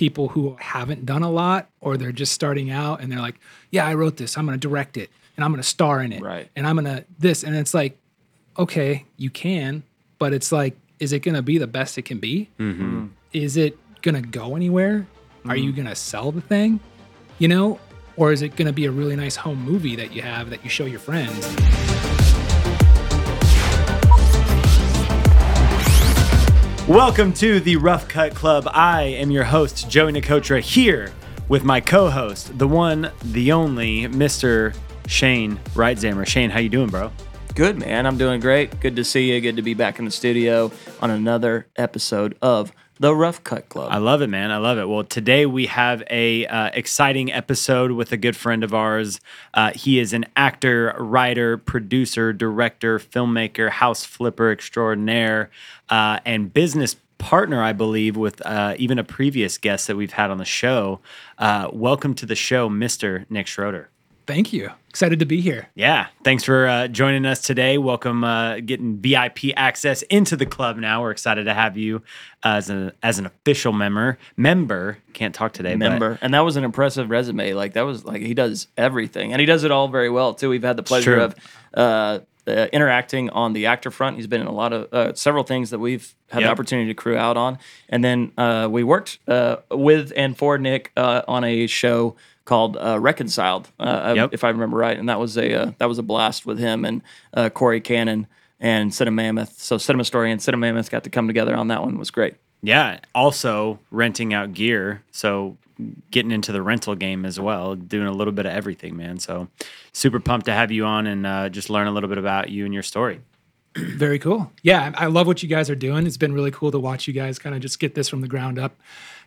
people who haven't done a lot or they're just starting out and they're like, yeah, I wrote this. I'm going to direct it and I'm going to star in it. Right. And I'm going to this. And it's like, okay, you can, but it's like, is it going to be the best it can be? Mm-hmm. Is it going to go anywhere? Are you mm-hmm. going to sell the thing? You know? Or is it going to be a really nice home movie that you have that you show your friends? Welcome to the Rough Cut Club. I am your host, Joey Nicotra, here with my co-host, the one, the only, Mr. Shane Reitzammer. Shane, how you doing, bro? Good, man. I'm doing great. Good to see you. Good to be back in the studio on another episode of the Rough Cut Club. I love it, man. I love it. Well, today we have a uh, exciting episode with a good friend of ours. Uh, he is an actor, writer, producer, director, filmmaker, house flipper extraordinaire, uh, and business partner, I believe, with uh, even a previous guest that we've had on the show. Uh, welcome to the show, Mr. Nick Schroeder. Thank you. Excited to be here. Yeah, thanks for uh, joining us today. Welcome, uh, getting VIP access into the club. Now we're excited to have you as an as an official member. Member can't talk today. but- member. And that was an impressive resume. Like that was like he does everything, and he does it all very well too. We've had the pleasure of uh, uh, interacting on the actor front. He's been in a lot of uh, several things that we've had Yep. the opportunity to crew out on, and then uh, we worked uh, with and for Nick uh, on a show called uh, Reconciled, uh, Yep. if I remember right, and that was a uh, that was a blast with him and uh, Corey Cannon and Cinema Mammoth. So Cinema Story and Cinema Mammoth got to come together on that one. It was great. Yeah. Also renting out gear. So getting into the rental game as well, doing a little bit of everything, man. So super pumped to have you on and uh, just learn a little bit about you and your story. Very cool. Yeah, I I love what you guys are doing. It's been really cool to watch you guys kind of just get this from the ground up,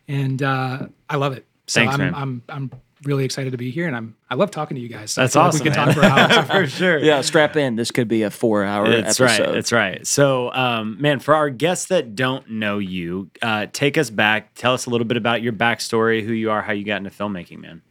and uh, I love it. So Thanks, I'm, man. I'm I'm really excited to be here, and I'm I love talking to you guys. So That's feel like awesome. we can man. talk for hours. for sure. Yeah, strap in. This could be a four-hour That's episode. right. That's right. So, um, man, for our guests that don't know you, uh, take us back. Tell us a little bit about your backstory, who you are, how you got into filmmaking, man.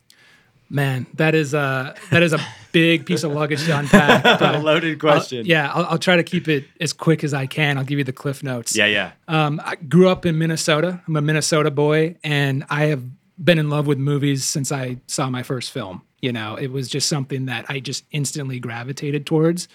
Man, that is a that is a big piece of luggage to unpack. but loaded question. yeah, I'll, I'll try to keep it as quick as I can. I'll give you the cliff notes. Yeah. Yeah. Um, I grew up in Minnesota. I'm a Minnesota boy, and I have been in love with movies since I saw my first film. You know, it was just something that I just instantly gravitated towards,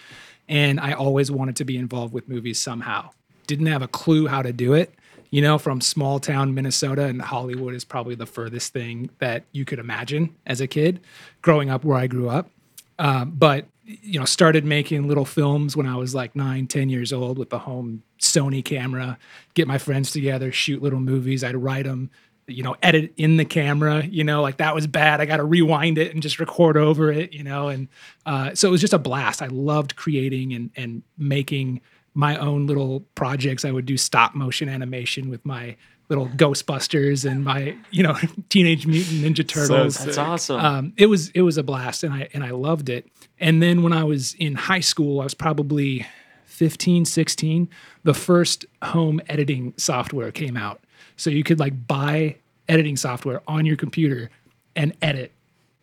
and I always wanted to be involved with movies somehow. Didn't have a clue how to do it. You know, from small town Minnesota, and Hollywood is probably the furthest thing that you could imagine as a kid growing up where I grew up Um, but you know started making little films when i was like nine ten years old with the home sony camera get my friends together shoot little movies i'd write them you know edit in the camera you know like that was bad i got to rewind it and just record over it you know and uh, so it was just a blast i loved creating and and making my own little projects i would do stop motion animation with my little ghostbusters and my you know teenage mutant ninja turtles That's awesome. um, it was it was a blast and I and I loved it. And then when I was in high school, I was probably 15, 16, the first home editing software came out. So you could like buy editing software on your computer and edit.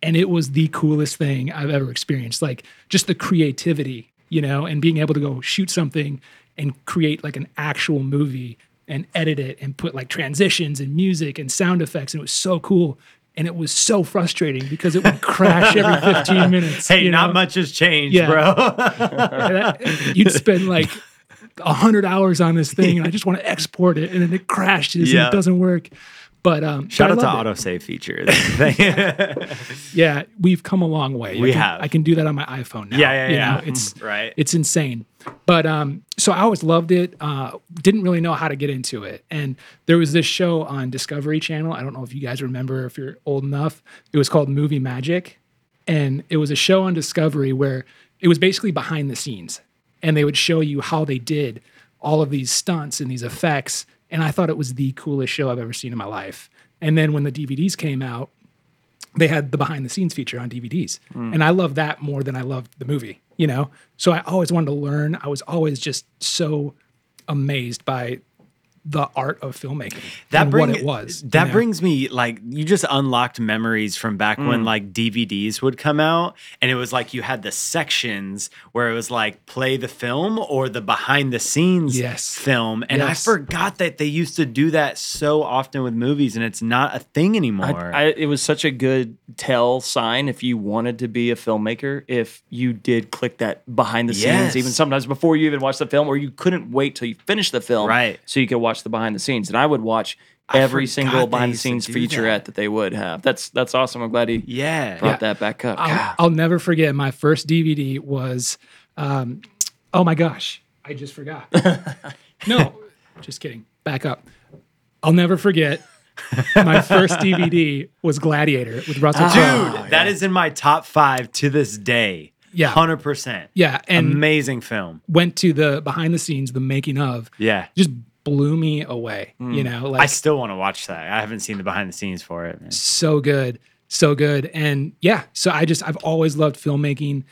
And it was the coolest thing I've ever experienced. Like just the creativity, you know, and being able to go shoot something and create like an actual movie and edit it and put like transitions and music and sound effects. And it was so cool. And it was so frustrating because it would crash every 15 minutes. Hey, you not much has changed, Yeah. bro. You'd spend like hundred hours on this thing, and I just want to export it, and then it crashes Yeah. and it doesn't work. But um, Shout but out to it. autosave feature. That's the thing. Yeah, we've come a long way. We I can, have. I can do that on my iPhone now. Yeah, yeah, You yeah. know, it's right. it's insane. But um, so I always loved it. Uh, didn't really know how to get into it. And there was this show on Discovery Channel. I don't know if you guys remember if you're old enough. It was called Movie Magic. And it was a show on Discovery where it was basically behind the scenes. And they would show you how they did all of these stunts and these effects. And I thought it was the coolest show I've ever seen in my life. And then when the DVDs came out, they had the behind the scenes feature on DVDs. Hmm. And I loved that more than I loved the movie, you know? So I always wanted to learn. I was always just so amazed by the art of filmmaking that and bring, what it was. you That know? brings me like you just unlocked memories from back Mm. when like DVDs would come out, and it was like you had the sections where it was like play the film or the behind the scenes Yes. film, and I forgot that they used to do that so often with movies, and it's not a thing anymore. I, I, it was such a good tell sign if you wanted to be a filmmaker if you did click that behind the Yes. scenes even sometimes before you even watched the film or you couldn't wait till you finished the film Right. so you could watch the behind the scenes and I would watch every single behind the scenes featurette that. they would have that's that's awesome I'm glad he yeah, brought that back up I'll, I'll never forget my first DVD was, um, oh my gosh, I just forgot. no, just kidding. Back up. I'll never forget my first DVD was Gladiator with Russell Crowe. dude, that is in my top five to this day. Yeah. hundred percent. Yeah, and Amazing film. went to the behind the scenes, the making of. Yeah. Just blew me away. You know, like I still want to watch that. I haven't seen the behind the scenes for it. man. so good so good and yeah so i just i've always loved filmmaking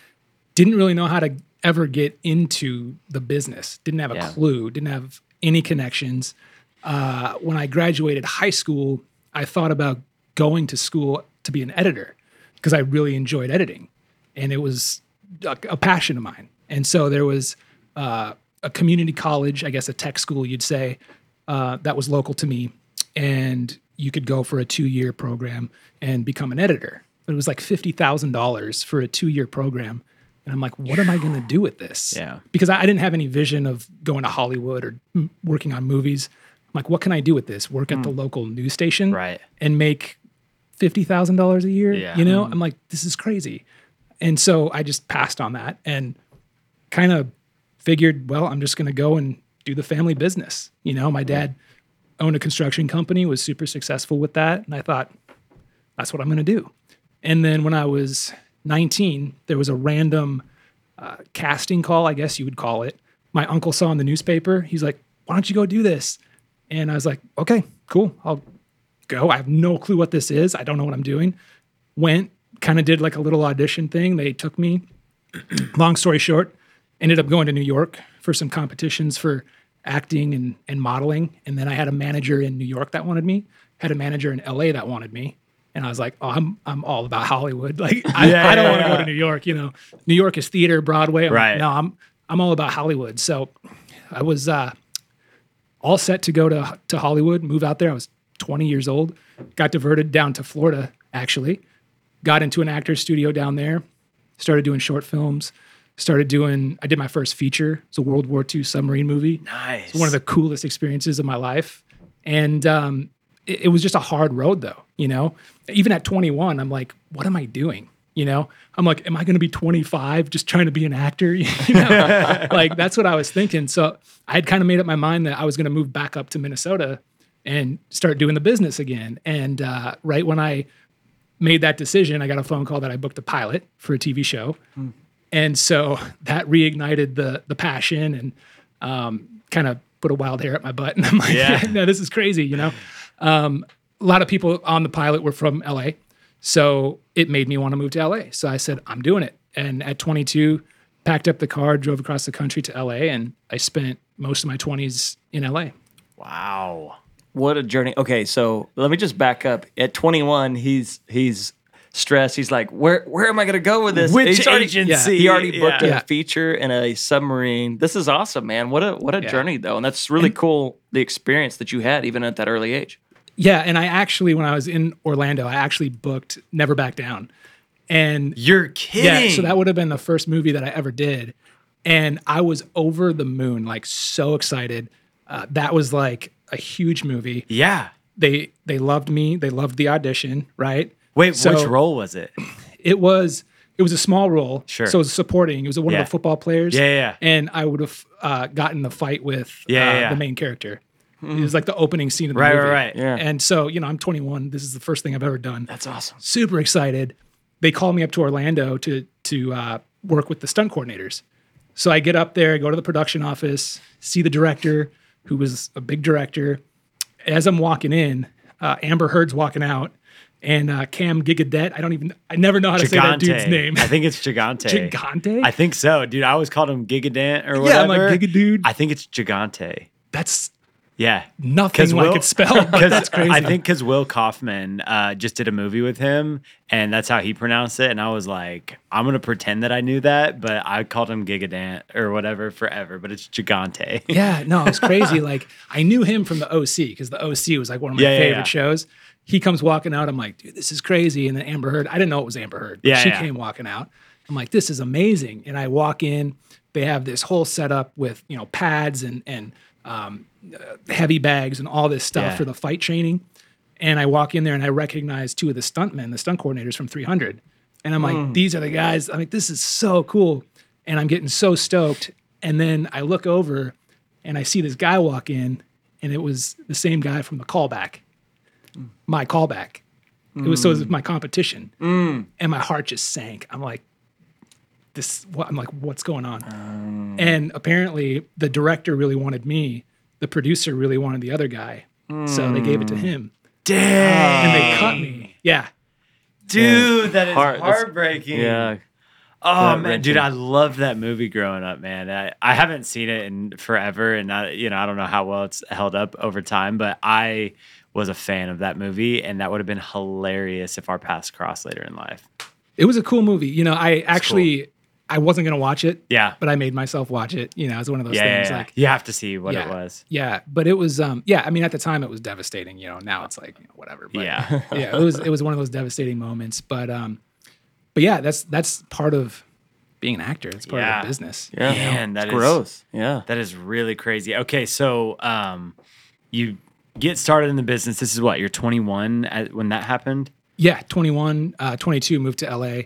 didn't really know how to ever get into the business didn't have a Yeah. clue didn't have any connections uh, when i graduated high school i thought about going to school to be an editor because i really enjoyed editing and it was a, a passion of mine and so there was uh, a community college i guess a tech school you'd say uh, that was local to me and you could go for a two-year program and become an editor. But it was like $50000 for a two-year program. And i'm like what am i going to do with this? Yeah. because I, I didn't have any vision of going to hollywood or mm, working on movies. I'm like what can i do with this? Work at the local news station Hmm. Right. and make $50000 a year Yeah. you know? I'm like this is crazy. And so i just passed on that and kind of figured, well, I'm just going to go and do the family business. You know, my dad owned a construction company, was super successful with that. And I thought, that's what I'm going to do. And then when I was 19, there was a random uh, casting call, I guess you would call it. My uncle saw in the newspaper, he's like, why don't you go do this? And I was like, okay, cool. I'll go. I have no clue what this is. I don't know what I'm doing. Went, kind of did like a little audition thing. They took me. Long story short, ended up going to New York for some competitions for acting and, and modeling. And then I had a manager in New York that wanted me, had a manager in LA that wanted me. And I was like, oh, I'm, I'm all about Hollywood. Like, I, Yeah, I don't yeah, want to yeah. go to New York. You know, New York is theater, Broadway. I'm like, Right. no, I'm, I'm all about Hollywood. So I was uh, all set to go to, to Hollywood, move out there. I was 20 years old, got diverted down to Florida, actually, got into an actor's studio down there, started doing short films, started doing, I did my first feature. It's a World War II submarine movie. Nice. It's one of the coolest experiences of my life. And um, it, it was just a hard road, though. You know, even at 21, I'm like, what am I doing? You know, I'm like, am I going to be 25 just trying to be an actor? you know, like that's what I was thinking. So I had kind of made up my mind that I was going to move back up to Minnesota and start doing the business again. And uh, right when I made that decision, I got a phone call that I booked a pilot for a TV show. And so that reignited the the passion and um, kind of put a wild hair at my butt. And I'm like, Yeah. no, this is crazy, you know? Um, a lot of people on the pilot were from LA. So it made me want to move to LA. So I said, I'm doing it. And at 22, packed up the car, drove across the country to LA, and I spent most of my 20s in LA. wow. What a journey. Okay, so let me just back up. At 21, he's he's stressed. He's like, where where am I going to go with this? Which already- agency? He already booked Yeah. a Yeah. feature in a submarine. This is awesome, man. What a what a Yeah. journey though, and that's really cool. The experience that you had even at that early age. Yeah. And I actually, when I was in Orlando, I actually booked Never Back Down. And You're kidding. Yeah, so that would have been the first movie that I ever did, and I was over the moon, like so excited. Uh, that was like a huge movie. Yeah. They they loved me. They loved the audition. Right. Wait, So- which role was it? It was it was a small role. Sure. So it was supporting. It was one Yeah. of the football players. Yeah, yeah, yeah. And I would have uh, gotten the fight with Yeah, uh, yeah, yeah. the main character. It was like the opening scene of the Right, right, movie. right. Yeah. And so you know, I'm 21. This is the first thing I've ever done That's awesome. super excited. They call me up to Orlando to to uh, work with the stunt coordinators. So I get up there, I go to the production office, see the director, who was a big director. As I'm walking in, uh, Amber Heard's walking out, and uh, Cam Gigandet. I don't even. I never know how to say that dude's name. I think it's Gigante. Gigante. I think so, dude. I always called him Gigadant or Yeah, whatever. I'm like, Gigadude. I think it's Gigante. That's Yeah. nothing like it's spelled. But that's crazy. I think because Will Kaufman uh, just did a movie with him, and that's how he pronounced it. And I was like, I'm gonna pretend that I knew that, but I called him Gigadant or whatever forever, but it's Gigante. Yeah, no, it's crazy. like I knew him from the OC because the OC was like one of my Yeah, yeah, favorite yeah. shows. He comes walking out. I'm like, dude, this is crazy. And then Amber Heard, I didn't know it was Amber Heard. Yeah, she yeah. came walking out. I'm like, this is amazing. And I walk in. They have this whole setup with you know pads and and um, uh, heavy bags and all this stuff Yeah. for the fight training. And I walk in there and I recognize two of the stuntmen, the stunt coordinators from 300. And I'm like, Hmm. these are the guys. I'm like, this is so cool. And I'm getting so stoked. And then I look over and I see this guy walk in, and it was the same guy from the callback, my callback. It was so it was mm. my competition, mm. and my heart just sank. I'm like, this. What? I'm like, what's going on? Um. And apparently, the director really wanted me. The producer really wanted the other guy, so they gave it to mm. him, Dang, and they cut me. Yeah, dude, that is Heart- heartbreaking. Yeah. Oh man, Gut-wrenching. dude, I loved that movie growing up, man. I, I haven't seen it in forever, and I, you know, I don't know how well it's held up over time, but I was a fan of that movie, and that would have been hilarious if our paths crossed later in life. it was a cool movie. You know, I actually I wasn't gonna watch it, Yeah, but I made myself watch it. You know, it's one of those yeah, yeah, things yeah. like you have to see what yeah, it was. Yeah, but it was um yeah, I mean at the time it was devastating, you know. Now it's like, you know, whatever. But Yeah, yeah, it was it was one of those devastating moments, but um but yeah, that's that's part of being an actor. It's part Yeah. of the business. Yeah. Man, that it's is- gross. Yeah. that is really crazy. Okay, so um, you get started in the business. This is what you're 21 at, when that happened. Yeah, 21, uh 22 moved to LA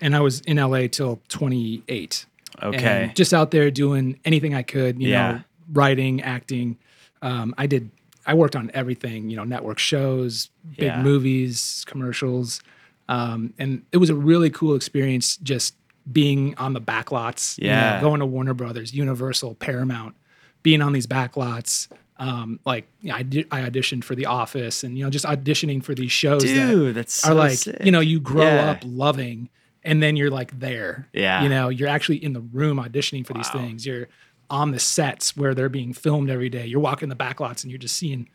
and I was in LA till 28. Okay, And just out there doing anything I could, you Yeah. know, writing, acting. Um, I did, I worked on everything, you know, network shows, big Yeah. movies, commercials. Um, and it was a really cool experience just being on the back lots, you know, Yeah. going to Warner Brothers, Universal, Paramount, being on these back lots. Um, like you know, I, di- I auditioned for The Office and, you know, just auditioning for these shows that dude, that's are like sick. you know you grow Yeah. up loving and then you're like there Yeah. you know you're actually in the room auditioning for these things you're on the sets where they're being filmed every day you're walking the back lots and you're just seeing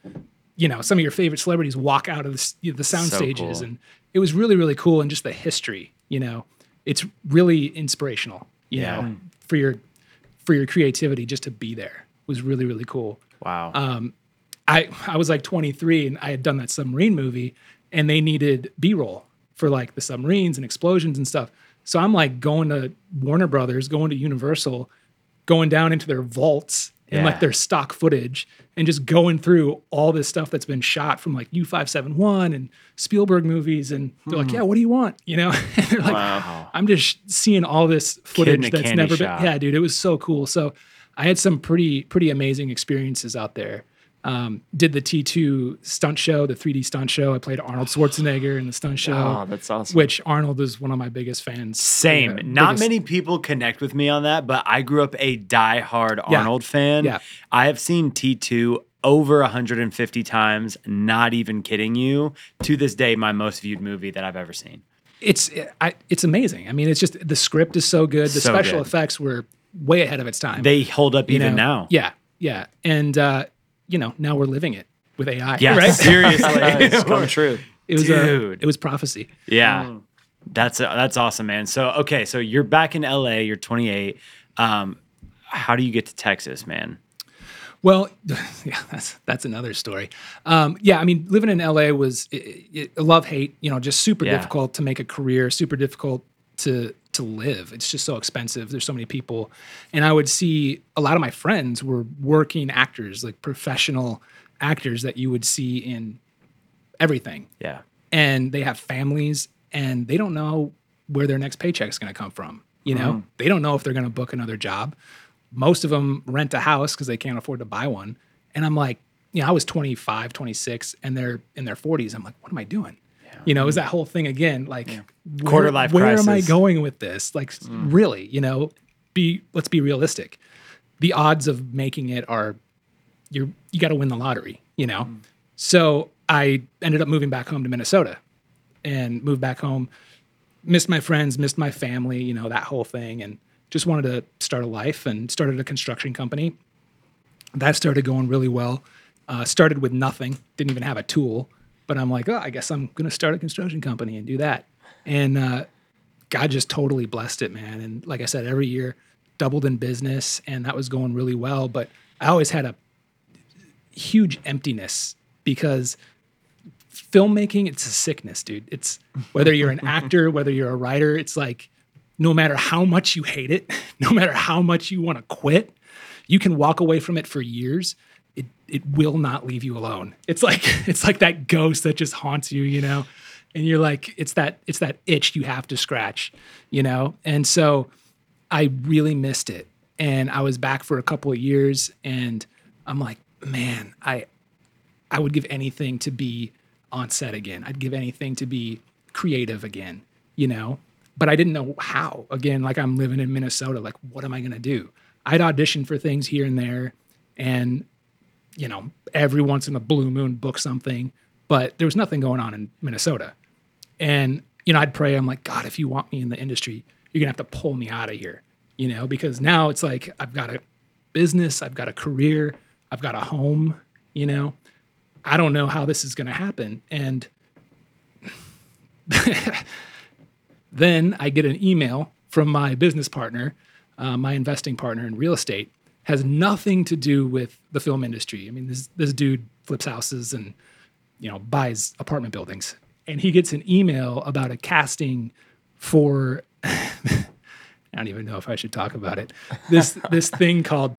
you know some of your favorite celebrities walk out of the, s- the sound So stages cool. and it was really really cool and just the history you know it's really inspirational you Yeah. know for your for your creativity just to be there was really really cool wow. um, I I was like 23 and I had done that submarine movie and they needed B-roll for like the submarines and explosions and stuff. So I'm like going to Warner Brothers, going to Universal, going down into their vaults and Yeah. like their stock footage and just going through all this stuff that's been shot from like U571 and Spielberg movies and they're like, "Yeah, what do you want?" You know? and they're like, Wow. I'm just seeing all this footage that's never shop. been Yeah, dude, it was so cool. So I had some pretty pretty amazing experiences out there. Um, did the T2 stunt show, the 3D stunt show. I played Arnold Schwarzenegger in the stunt show, Oh, that's awesome. which Arnold is one of my biggest fans. Same. Not biggest- many people connect with me on that, but I grew up a diehard Yeah. Arnold fan. Yeah. I have seen T2 over 150 times, not even kidding you. To this day, my most viewed movie that I've ever seen. It's I, it's amazing. I mean, it's just the script is so good. The So special good. effects were way ahead of its time. They hold up you even know? now. Yeah, yeah, and uh, you know now we're living it with AI. Yeah, right? seriously. it's come true. It was a, Dude. it was prophecy. Yeah. That's that's awesome, man. So okay, so you're back in LA, you're 28. Um, how do you get to Texas, man? Well, yeah, that's that's another story. Um, yeah, I mean, living in LA was love hate. You know, just super Yeah. difficult to make a career, super difficult to to live. It's just so expensive. There's so many people, and I would see a lot of my friends were working actors, like professional actors that you would see in everything, Yeah. and they have families, and they don't know where their next paycheck is going to come from. You know, mm-hmm. they don't know if they're going to book another job. Most of them rent a house because they can't afford to buy one. And I'm like, you know, I was 25, 26, and they're in their 40s. I'm like, what am I doing? You know, is mm-hmm. that whole thing again? Like, where, Quarter life where am I going with this? Like, mm. really, you know, be let's be realistic. The odds of making it are you're you got to win the lottery, you know. Mm. So I ended up moving back home to Minnesota, and moved back home. Missed my friends, missed my family, you know that whole thing, and just wanted to start a life and started a construction company. That started going really well, Uh, started with nothing, didn't even have a tool, but I'm like, oh, I guess I'm going to start a construction company and do that. And uh, God just totally blessed it, man. And like I said, every year doubled in business, and that was going really well. But I always had a huge emptiness because filmmaking it's a sickness dude it's whether you're an actor whether you're a writer it's like no matter how much you hate it no matter how much you want to quit you can walk away from it for years it it will not leave you alone. It's like it's like that ghost that just haunts you you know? And you're like it's that it's that itch you have to scratch you know? And so i really missed it. And i was back for a couple of years and i'm like man i i would give anything to be on set again. I'd give anything to be creative again you know? But i didn't know how. Again like i'm living in minnesota like what am i going to do? I'd audition for things here and there and you know every once in a blue moon book something but there was nothing going on in minnesota and, you know, I'd pray, I'm like, God, if you want me in the industry, you're to have to pull me out of here, you know, because now it's like I've got a business, I've got a career, I've got a home, you know. I don't know how this is to happen. And then I get an email from my business partner, uh, my investing partner in real estate, has nothing to do with the film industry. I mean, this this dude flips houses and you know buys apartment buildings, and he gets an email about a casting for I don't even know if I should talk about it. This this thing called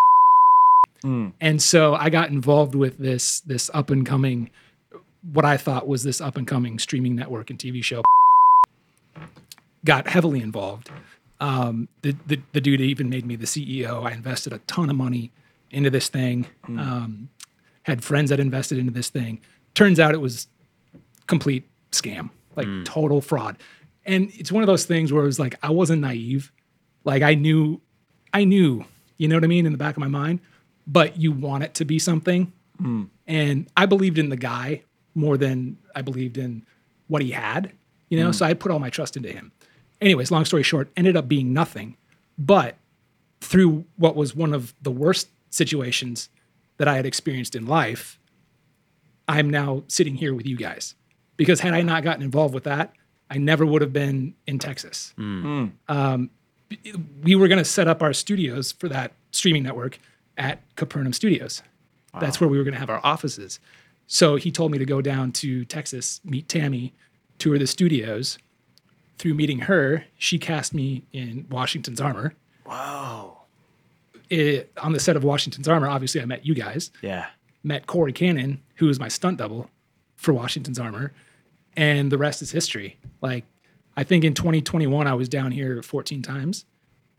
mm. and so I got involved with this this up and coming what I thought was this up and coming streaming network and TV show. Got heavily involved. Um, the, the the dude even made me the CEO. I invested a ton of money into this thing. Um, had friends that invested into this thing. Turns out it was complete scam, like total fraud. And it's one of those things where it was like I wasn't naive. Like I knew I knew, you know what I mean, in the back of my mind, but you want it to be something. And I believed in the guy more than I believed in what he had, you know, so I put all my trust into him. Anyways, long story short, ended up being nothing. But through what was one of the worst situations that I had experienced in life, I'm now sitting here with you guys. Because had I not gotten involved with that, I never would have been in Texas. Um, we were going to set up our studios for that streaming network at Capernaum Studios. That's where we were going to have our offices. So he told me to go down to Texas, meet Tammy, tour the studios. Through meeting her, she cast me in Washington's Armor. Wow. It, on the set of Washington's Armor, obviously, I met you guys. Yeah. Met Corey Cannon, who was my stunt double for Washington's Armor, and the rest is history. Like, I think in 2021, I was down here 14 times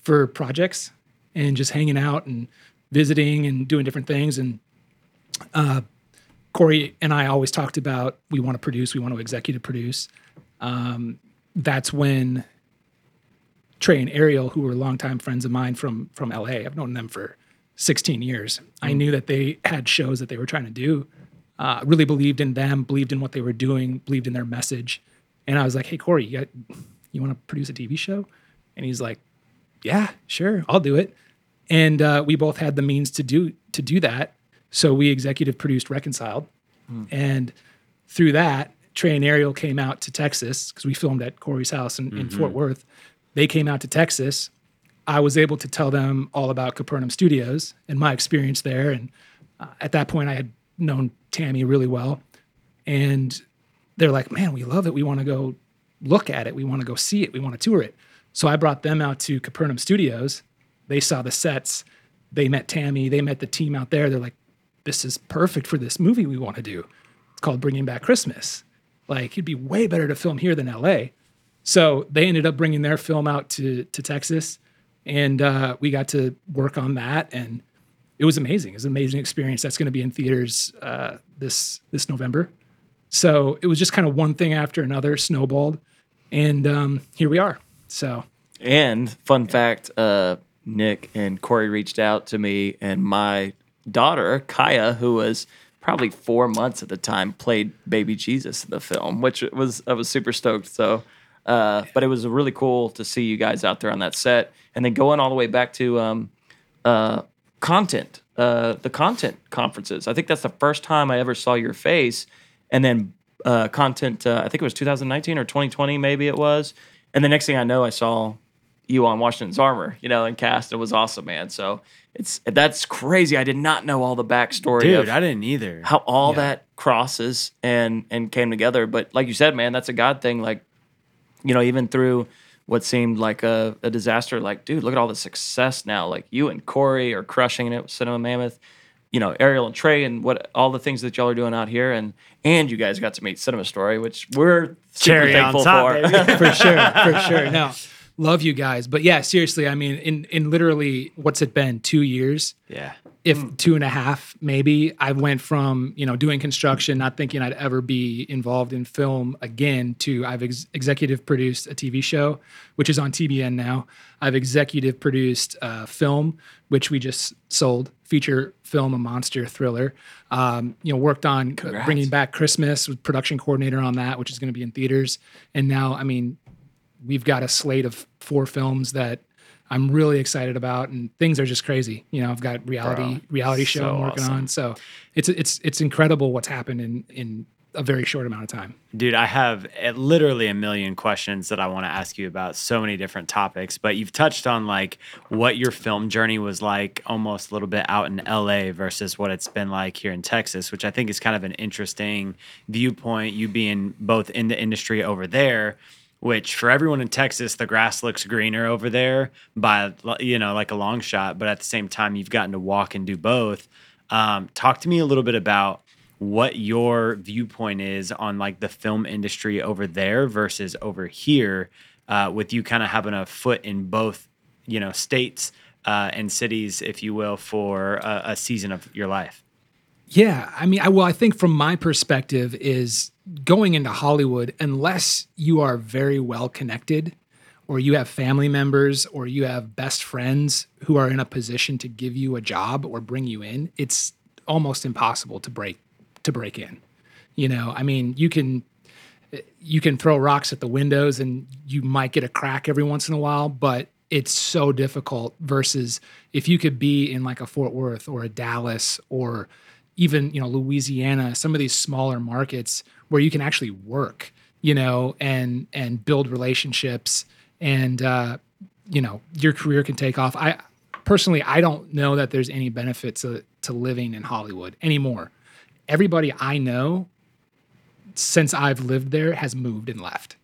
for projects and just hanging out and visiting and doing different things. And uh, Corey and I always talked about we want to produce, we want to executive produce. Um, that's when Trey and Ariel, who were longtime friends of mine from from LA, I've known them for 16 years. I knew that they had shows that they were trying to do. Uh, really believed in them, believed in what they were doing, believed in their message. And I was like, "Hey, Corey, you, got, you want to produce a TV show?" And he's like, "Yeah, sure, I'll do it." And uh, we both had the means to do to do that. So we executive produced Reconciled, and through that, Trey and Ariel came out to Texas because we filmed at Corey's house in, in Fort Worth. They came out to Texas. I was able to tell them all about Capernaum Studios and my experience there. And uh, at that point, I had known Tammy really well. And they're like, man, we love it. We want to go look at it. We want to go see it. We want to tour it. So I brought them out to Capernaum Studios. They saw the sets. They met Tammy. They met the team out there. They're like, this is perfect for this movie we want to do. It's called Bringing Back Christmas. Like, it'd be way better to film here than LA. So they ended up bringing their film out to to Texas, and uh, we got to work on that, and it was amazing. It was an amazing experience. That's going to be in theaters uh, this this November. So it was just kind of one thing after another snowballed, and um, here we are. So And fun fact, uh, Nick and Corey reached out to me, and my daughter Kaya, who was probably four months at the time, played Baby Jesus in the film, which was I was super stoked. So, uh, but it was really cool to see you guys out there on that set, and then going all the way back to um, uh, content. uh, the content conferences. I think that's the first time I ever saw your face. And then uh, content, uh, I think it was 2019 or 2020, maybe it was. And the next thing I know, I saw you on Washington's Armor, you know, and cast. It was awesome, man. So it's that's crazy. I did not know all the backstory Dude, of I didn't either. how all that crosses and and came together. But like you said, man, that's a God thing. Like, you know, even through what seemed like a, a disaster, like, dude, look at all the success now. Like you and Corey are crushing it with Cinema Mammoth. You know, Ariel and Trey and what all the things that y'all are doing out here, and and you guys got to meet Cinema Story, which we're super Cherry on thankful top, for. baby. for sure, for sure. No, love you guys, but yeah, seriously. I mean, in in literally, what's it been? Two years, yeah. if two and a half, maybe. I went from you know doing construction, not thinking I'd ever be involved in film again, to I've ex- executive produced a TV show, which is on TBN now. I've executive produced a film, which we just sold, feature film, a monster thriller. Um, you know, worked on uh, bringing back Christmas, was production coordinator on that, which is going to be in theaters. And now, I mean, we've got a slate of four films that I'm really excited about, and things are just crazy. You know, I've got reality reality show so I'm working awesome. on, so it's it's it's incredible what's happened in in a very short amount of time. Dude, I have uh, literally a million questions that I want to ask you about so many different topics, but you've touched on like what your film journey was like almost a little bit out in LA versus what it's been like here in Texas, which I think is kind of an interesting viewpoint. You being both in the industry over there, which for everyone in Texas, the grass looks greener over there by, you know, like a long shot, but at the same time, you've gotten to walk and do both. Um, talk to me a little bit about what your viewpoint is on like the film industry over there versus over here uh, with you kind of having a foot in both you know states uh, and cities if you will for a, a season of your life Yeah, I mean, I, well, I think from my perspective is going into Hollywood, unless you are very well connected, or you have family members, or you have best friends who are in a position to give you a job or bring you in, it's almost impossible to break to break in. You know, I mean, you can you can throw rocks at the windows and you might get a crack every once in a while, but it's so difficult versus if you could be in like a Fort Worth or a Dallas or even, you know, Louisiana, some of these smaller markets where you can actually work, you know, and and build relationships and uh, you know, your career can take off. I personally I don't know that there's any benefit to to living in Hollywood anymore. Everybody I know since I've lived there has moved and left.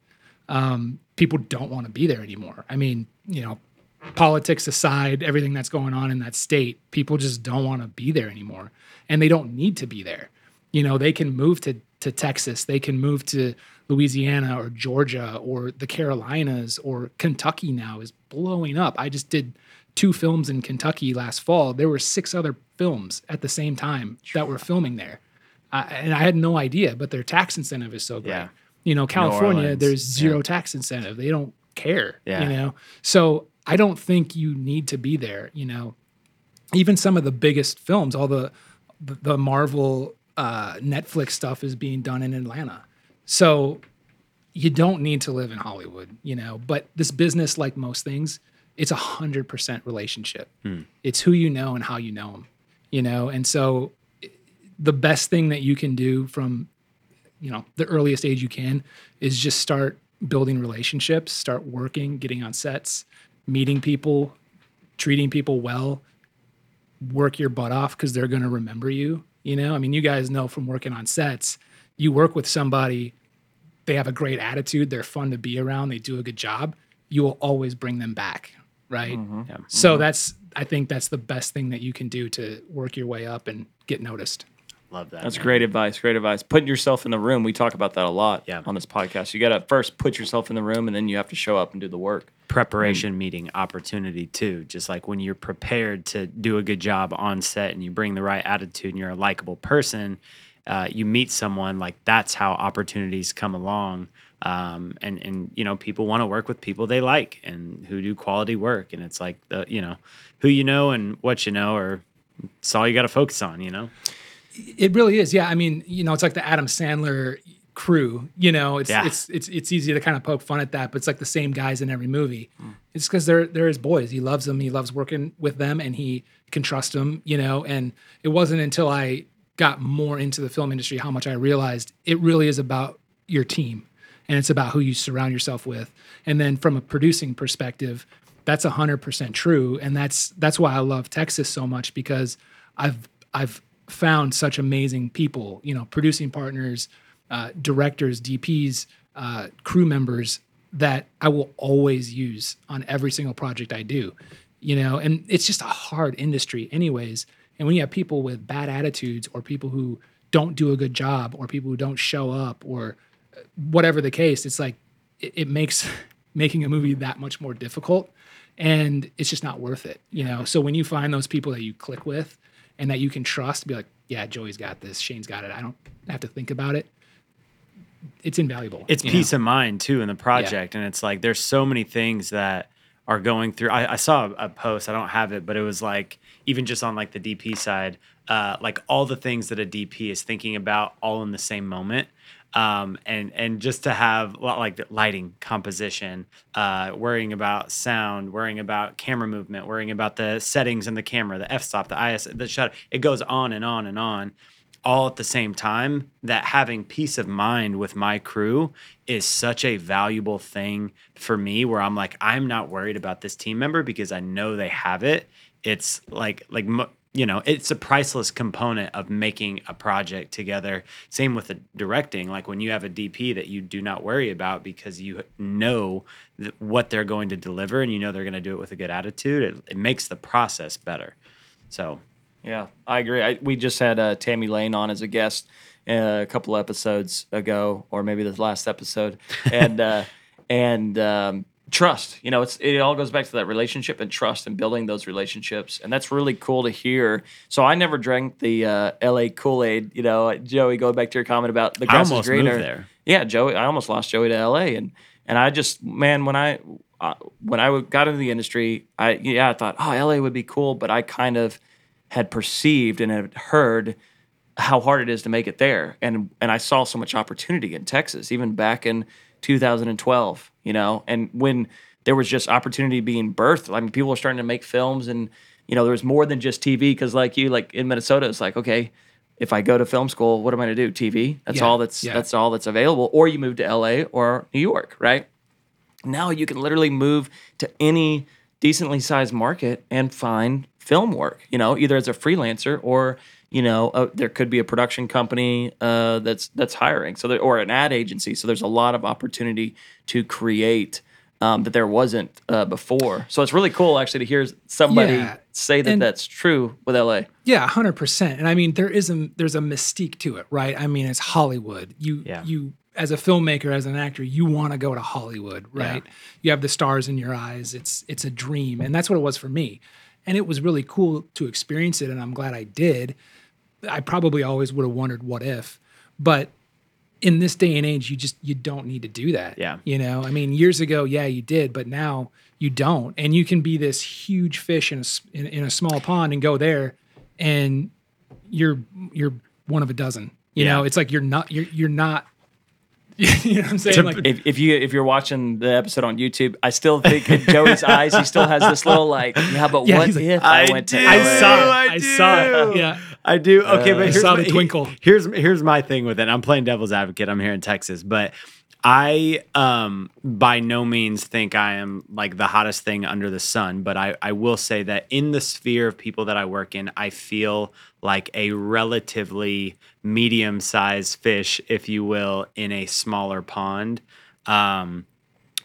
Um, people don't want to be there anymore. I mean, you know, politics aside, everything that's going on in that state, people just don't want to be there anymore, and they don't need to be there. You know, they can move to to Texas, they can move to Louisiana or Georgia or the Carolinas or Kentucky. Now is blowing up. I just did two films in Kentucky last fall. There were six other films at the same time that were filming there I, and I had no idea. But their tax incentive is so great. Yeah. You know, California, there's zero tax incentive. They don't care. Yeah. You know, so I don't think you need to be there. You know, even some of the biggest films, all the the Marvel uh, Netflix stuff is being done in Atlanta. So you don't need to live in Hollywood, you know. But this business, like most things, it's a hundred percent relationship. It's who you know and how you know them, you know. And so, the best thing that you can do from, you know, the earliest age you can is just start building relationships, start working, getting on sets, meeting people, treating people well, work your butt off because they're going to remember you. You know, I mean, you guys know from working on sets, you work with somebody, they have a great attitude, they're fun to be around, they do a good job, you will always bring them back, right? Mm-hmm. Yeah. So mm-hmm. that's, I think that's the best thing that you can do to work your way up and get noticed. Love that That's man. great advice. Great advice. Putting yourself in the room. We talk about that a lot Yeah. on this podcast. You got to first put yourself in the room, and then you have to show up and do the work. preparation meeting opportunity too. Just like when you're prepared to do a good job on set and you bring the right attitude and you're a likable person, uh, you meet someone like that's how opportunities come along. Um, and and you know people want to work with people they like and who do quality work. And it's like the you know who you know and what you know, or it's all you got to focus on. You know. It really is. Yeah. I mean, you know, it's like the Adam Sandler crew. You know, it's Yeah. it's it's it's easy to kind of poke fun at that, but it's like the same guys in every movie. Hmm. It's because they're they're his boys. He loves them. He loves working with them, and he can trust them. You know, and it wasn't until I got more into the film industry how much I realized it really is about your team, and it's about who you surround yourself with. And then from a producing perspective, that's hundred percent true, and that's that's why I love Texas so much because I've I've found such amazing people, you know, producing partners, uh, directors, DPs, uh, crew members that I will always use on every single project I do, you know, and it's just a hard industry, anyways. And when you have people with bad attitudes or people who don't do a good job or people who don't show up or uh, whatever the case, it's like it, it makes making a movie that much more difficult and it's just not worth it, you know. So when you find those people that you click with and that you can trust, be like, yeah, Joey's got this, Shane's got it. I don't have to think about it. It's invaluable. it's you know? peace of mind too in the project and it's like there's so many things that are going through i, I saw a, a post i don't have it but it was like even just on like the dp side uh, like all the things that a dp is thinking about all in the same moment um, and and just to have like lighting composition uh, worrying about sound worrying about camera movement worrying about the settings in the camera the f-stop the is the shutter it goes on and on and on all at the same time that having peace of mind with my crew is such a valuable thing for me where I'm like I'm not worried about this team member because I know they have it. It's like like you know it's a priceless component of making a project together. Same with the directing like when you have a DP that you do not worry about because you know what they're going to deliver and you know they're going to do it with a good attitude it, it makes the process better. So. Yeah, I agree. I, we just had uh, Tammy Lane on as a guest uh, a couple episodes ago, or maybe the last episode, and uh, and um, trust. You know, it's it all goes back to that relationship and trust and building those relationships, and that's really cool to hear. So I never drank the uh, L.A. Kool Aid. You know, Joey, going back to your comment about the I grass almost is greener. moved there. Yeah, Joey. I almost lost Joey to L.A. and and I just man when I uh, when I got into the industry, I yeah I thought oh L.A. would be cool, but I kind of had perceived and had heard how hard it is to make it there, and and I saw so much opportunity in Texas, even back in 2012. You know, and when there was just opportunity being birthed, I mean, people were starting to make films, and you know, there was more than just TV. Because like you, like in Minnesota, it's like okay. If I go to film school, what am I going to do? TV. That's Yeah, all that's yeah. that's all that's available. Or you move to LA or New York, right? now you can literally move to any decently sized market and find film work you know either as a freelancer or you know uh, there could be a production company uh, that's that's hiring so there, or an ad agency so there's a lot of opportunity to create um, that there wasn't uh, before so it's really cool actually to hear somebody Yeah, say that and- that's true with la Yeah, hundred percent. And I mean, there is a there's a mystique to it, right? I mean, it's Hollywood. You Yeah. you as a filmmaker, as an actor, you want to go to Hollywood, right? You have the stars in your eyes. It's it's a dream, and that's what it was for me. And it was really cool to experience it, and I'm glad I did. I probably always would have wondered what if, but in this day and age, you just you don't need to do that. Yeah. You know, I mean, years ago, yeah, you did, but now you don't, and you can be this huge fish in a s- in, in a small pond and go there, and you're you're one of a dozen. You know, it's like you're not you're you're not. you know what I'm saying? Like, if, if you if you're watching the episode on YouTube, I still think in Joey's eyes he still has this little like, yeah, but Yeah, what he's like, if I, I went to do. LA? I saw it. I I, saw it. Yeah. I do. Okay, but I here's my, the twinkle. Here's here's my thing with it. I'm playing devil's advocate. I'm here in Texas, but I um by no means think I am like the hottest thing under the sun, but I I will say that in the sphere of people that I work in, I feel like a relatively medium-sized fish, if you will, in a smaller pond. Um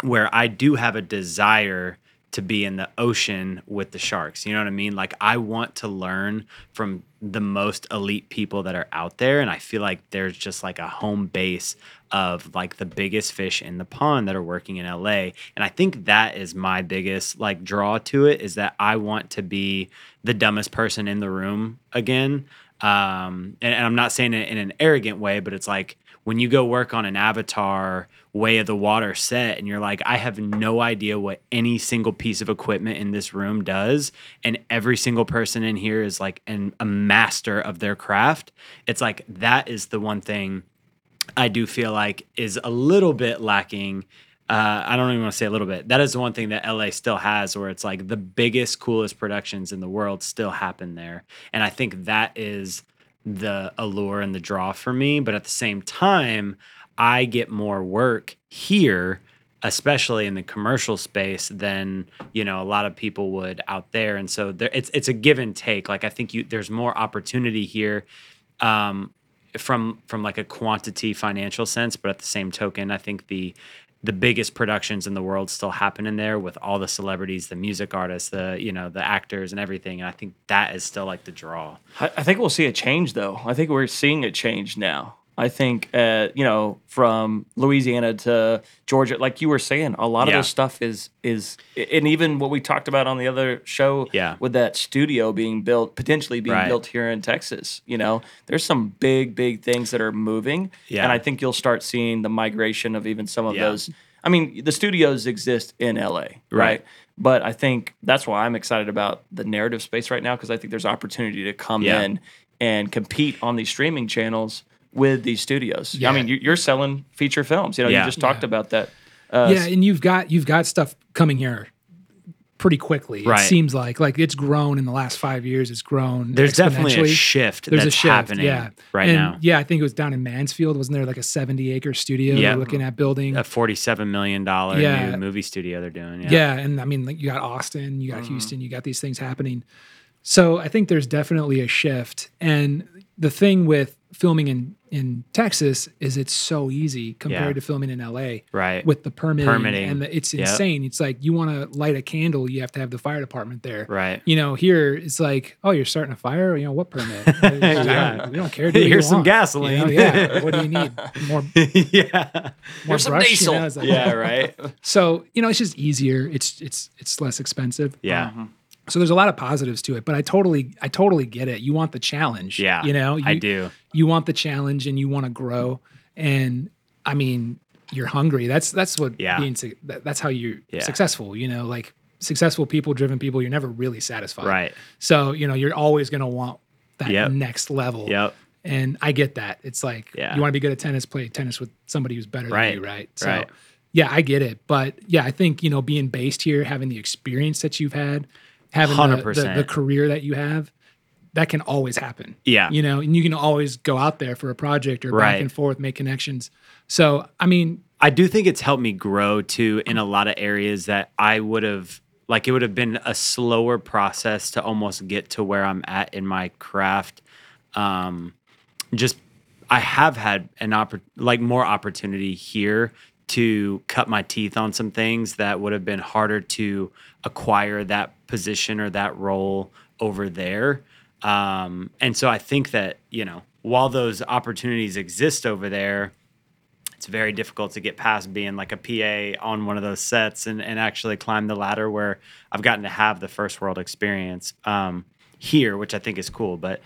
where I do have a desire to be in the ocean with the sharks. You know what I mean? Like I want to learn from the most elite people that are out there and I feel like there's just like a home base of like the biggest fish in the pond that are working in LA. And I think that is my biggest like draw to it is that I want to be the dumbest person in the room again. Um and, and I'm not saying it in an arrogant way, but it's like when you go work on an avatar way of the water set and you're like i have no idea what any single piece of equipment in this room does and every single person in here is like an, a master of their craft it's like that is the one thing I do feel like is a little bit lacking. Uh, I don't even want to say a little bit. That is the one thing that LA still has, where it's like the biggest, coolest productions in the world still happen there, and I think that is the allure and the draw for me. But at the same time, I get more work here, especially in the commercial space, than you know a lot of people would out there, and so there, it's it's a give and take. Like I think you there's more opportunity here. Um, from from like a quantity financial sense but at the same token i think the the biggest productions in the world still happen in there with all the celebrities the music artists the you know the actors and everything and i think that is still like the draw I, I think we'll see a change, though. I think we're seeing a change now. I think, uh, you know, from Louisiana to Georgia, like you were saying, a lot of Yeah. this stuff is is, and even what we talked about on the other show, Yeah. with that studio being built, potentially being Right. built here in Texas. You know, there's some big, big things that are moving, Yeah. and I think you'll start seeing the migration of even some of Yeah. those. I mean, the studios exist in LA, right? Right. But I think that's why I'm excited about the narrative space right now because I think there's opportunity to come in and compete on these streaming channels with these studios. Yeah. I mean, you- you're selling feature films. You know, Yeah. you just talked Yeah. about that. Uh, yeah, and you've got you've got stuff coming here pretty quickly. Right. It seems like like it's grown in the last five years. It's grown. there's definitely a shift There's that's a shift, happening yeah, right And, now Yeah, I think it was down in Mansfield. Wasn't there like a 70 acre studio Yeah. they're looking at building? a 47 million dollar Yeah. new movie studio they're doing yeah, yeah. and I mean, like you got Austin, you got Mm-hmm. Houston, you got these things happening. So I think there's definitely a shift. And the thing with filming in in Texas is it's so easy compared Yeah. to filming in LA. right With the permitting, Permitting. and the, it's Yep. insane. It's like you want to light a candle, you have to have the fire department there. right You know, here it's like, oh, you're starting a fire. You know, what permit? yeah. we don't care. Do Here's some want. You know, gasoline. yeah. What do you need? More, yeah more Here's some brush, you know? Like- yeah right So you know, it's just easier. It's it's it's less expensive. yeah mm-hmm. So there's a lot of positives to it, but I totally I totally get it. You want the challenge. yeah You know, you, i do You want the challenge and you want to grow. And I mean, you're hungry. That's that's what Yeah. being that's how you're Yeah. successful. You know, like successful people, driven people. You're never really satisfied. right So you know, you're always gonna want that Yep. next level. yep And I get that. It's like Yeah. you want to be good at tennis, play tennis with somebody who's better Right. than you, right? So Right. yeah, I get it. But yeah, I think, you know, being based here, having the experience that you've had, having the, the, 100%. the career that you have, that can always happen. Yeah. You know, and you can always go out there for a project or Right. back and forth, make connections. So I mean, I do think it's helped me grow too in a lot of areas that I would have like it would have been a slower process to almost get to where I'm at in my craft. Um, just I have had an oppor- like more opportunity here to cut my teeth on some things that would have been harder to acquire that position or that role over there. Um, and so I think that, you know, while those opportunities exist over there, it's very difficult to get past being like a PA on one of those sets and, and actually climb the ladder where I've gotten to have the first world experience um, here, which I think is cool. But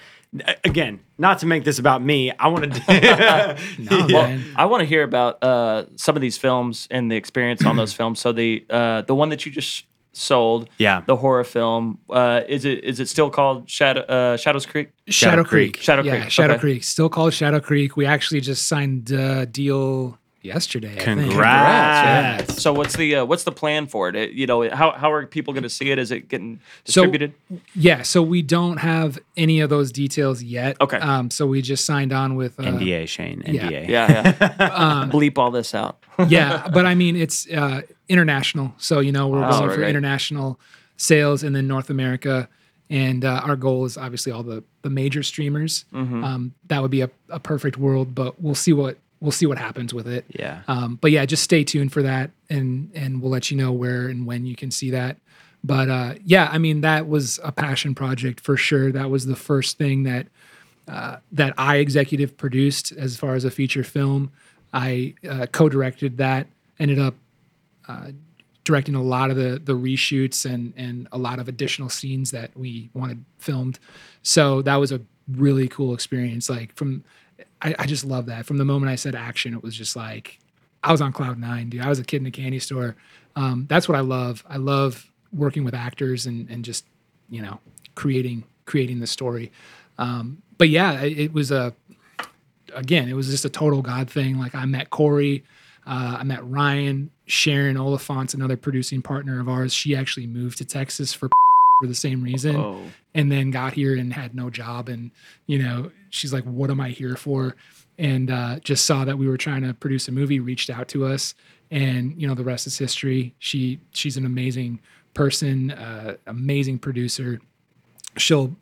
uh, again, not to make this about me, I want to. no, Well. I want to hear about uh, some of these films and the experience on those films. So the uh, the one that you just sold, Yeah. the horror film, uh, is it is it still called Shadow uh, Shadows Creek? Shadow, Shadow Creek. Creek. Shadow yeah, Creek, Shadow okay. Creek. Still called Shadow Creek. We actually just signed a deal yesterday. I think. Congrats. Yeah. So what's the uh, what's the plan for it? it? You know, how how are people going to see it? Is it getting So- distributed? Yeah, so we don't have any of those details yet. Okay. Um, so we just signed on with uh, NDA, Shane. yeah. NDA. yeah, yeah. Um, Bleep all this out. yeah, but I mean it's uh, international. So you know we're Oh, going right, for right. international sales and then North America, and uh, our goal is obviously all the the major streamers. Mm-hmm. Um, that would be a, a perfect world, but we'll see what we'll see what happens with it. Yeah. Um, but yeah, just stay tuned for that, and and we'll let you know where and when you can see that. But uh, yeah, I mean that was a passion project for sure. That was the first thing that uh, that I executive produced as far as a feature film. I uh, co-directed that. Ended up uh, directing a lot of the the reshoots and and a lot of additional scenes that we wanted filmed. So that was a really cool experience. Like from, I, I just love that. From the moment I said action, it was just like I was on cloud nine, dude. I was a kid in a candy store. Um, that's what I love. I love working with actors and and just you know creating creating the story. Um, but yeah, it, it was a again, it was just a total God thing. Like I met Corey, uh, I met Ryan, Sharon Oliphant's another producing partner of ours. She actually moved to Texas for for the same reason Oh, and then got here and had no job and you know she's like what am i here for? And uh, just saw that we were trying to produce a movie reached out to us. And you know the rest is history. She she's an amazing person uh, amazing producer. She'll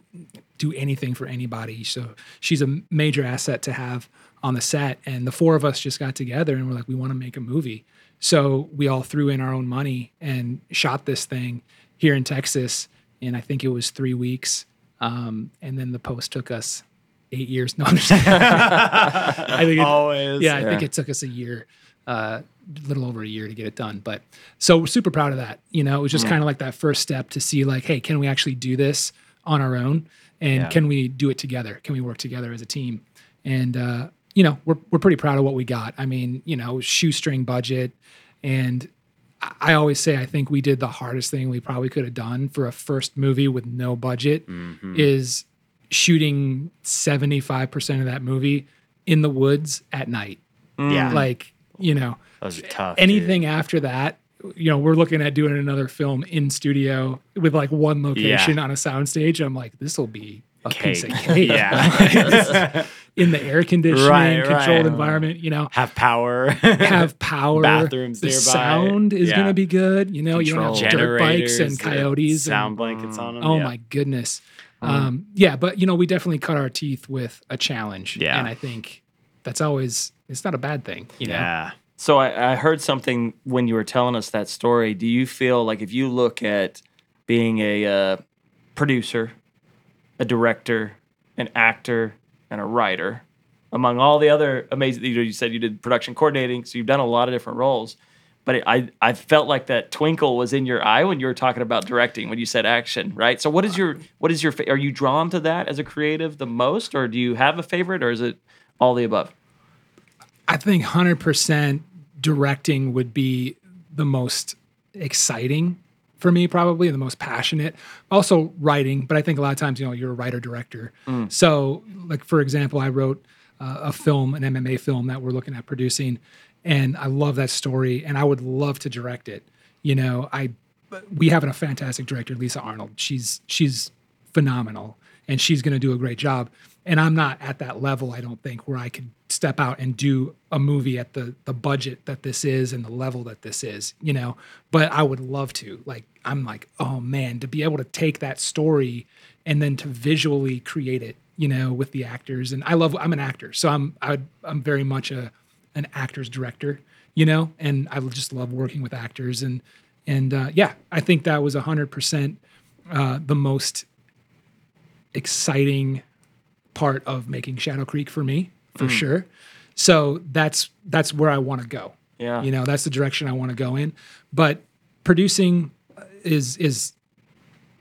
do anything for anybody. So she's a major asset to have on the set. And the four of us just got together and we're like we want to make a movie. So we all threw in our own money and shot this thing here in texas And i think it was three weeks. Um, and then the post took us eight years no i'm just i think it, Always. yeah, I think it took us a year, uh, a little over a year to get it done. But so we're super proud of that. You know, it was just kind of like that first step to see like, hey, can we actually do this on our own? And Yeah. can we do it together? Can we work together as a team? And uh, you know, we're we're pretty proud of what we got. I mean, you know, shoestring budget, and I- I always say I think we did the hardest thing we probably could have done for a first movie with no budget is shooting 75% of that movie in the woods at night. Mm. Yeah. Like, you know, Those are tough. anything after that, you know, we're looking at doing another film in studio with like one location on a soundstage. I'm like, this will be a piece of Cake. cake. Yeah. in the air conditioning, Right, controlled right. environment, you know, Have power. have power. Bathrooms the nearby. sound is Yeah. going to be good. You know, you don't have dirt bikes and coyotes. and- sound blankets on them. Oh yeah. my goodness. Um, yeah, but you know, we definitely cut our teeth with a challenge. Yeah. And I think that's always it's not a bad thing. You know? Yeah. So I, I heard something when you were telling us that story. Do you feel like if you look at being a uh, producer, a director, an actor, and a writer, among all the other amazing, you know, you said you did production coordinating, so you've done a lot of different roles. But it, I, I felt like that twinkle was in your eye when you were talking about directing, when you said action, right? So what is your, what is your, are you drawn to that as a creative the most, or do you have a favorite, or is it all the above? I think hundred percent directing would be the most exciting for me, probably and the most passionate. Also writing, but I think a lot of times, you know, you're a writer director. So, like for example, I wrote uh, a film, an MMA film that we're looking at producing, and I love that story, and I would love to direct it. You know, I we have a fantastic director, Lisa Arnold. She's she's phenomenal, and she's going to do a great job. And I'm not at that level, I don't think, where I could step out and do a movie at the the budget that this is and the level that this is, you know. But I would love to. Like, I'm like, oh man, to be able to take that story and then to visually create it, you know, with the actors. And I love. I'm an actor, so I'm I, I'm very much a an actor's director, you know, and I just love working with actors and and uh, yeah, I think that was hundred percent uh, the most exciting part of making Shadow Creek for me, for sure. So that's that's where I want to go. Yeah. You know, that's the direction I want to go in. But producing is is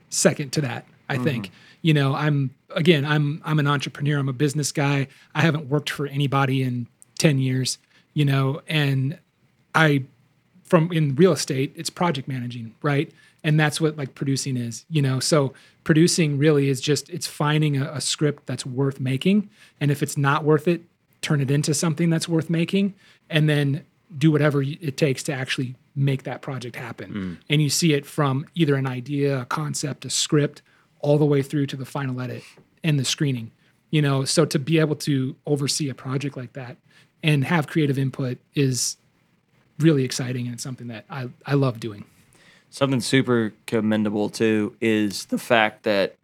second to that, I think. You know, I'm again, I'm I'm an entrepreneur, I'm a business guy. I haven't worked for anybody in 10 years, you know, and I from in real estate, it's project managing, right? And that's what like producing is, you know. So producing really is just it's finding a, a script that's worth making, and if it's not worth it, turn it into something that's worth making, and then do whatever it takes to actually make that project happen. Hmm. And you see it from either an idea, a concept, a script, all the way through to the final edit and the screening. You know, so to be able to oversee a project like that and have creative input is really exciting and it's something that I, I love doing. Something super commendable too is the fact that,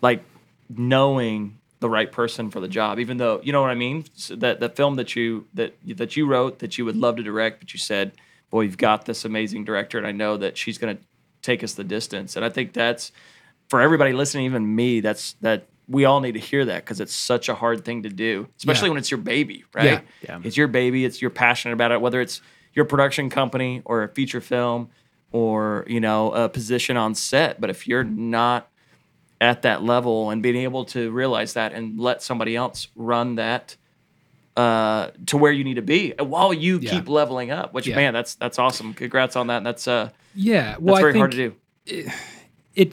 like, knowing the right person for the job, even though you know what I mean. So that the film that you that that you wrote that you would love to direct, but you said, "Boy, you've got this amazing director, and I know that she's going to take us the distance." And I think that's for everybody listening, even me. That's that we all need to hear that because it's such a hard thing to do, especially Yeah. when it's your baby, right? Yeah. Yeah. It's your baby. It's you're passionate about it, whether it's your production company or a feature film or you know a position on set. But if you're not at that level and being able to realize that and let somebody else run that uh, to where you need to be while you Yeah. keep leveling up, which Yeah. man, that's that's awesome. Congrats on that. That's uh, Yeah. Well, that's very I think hard to do. it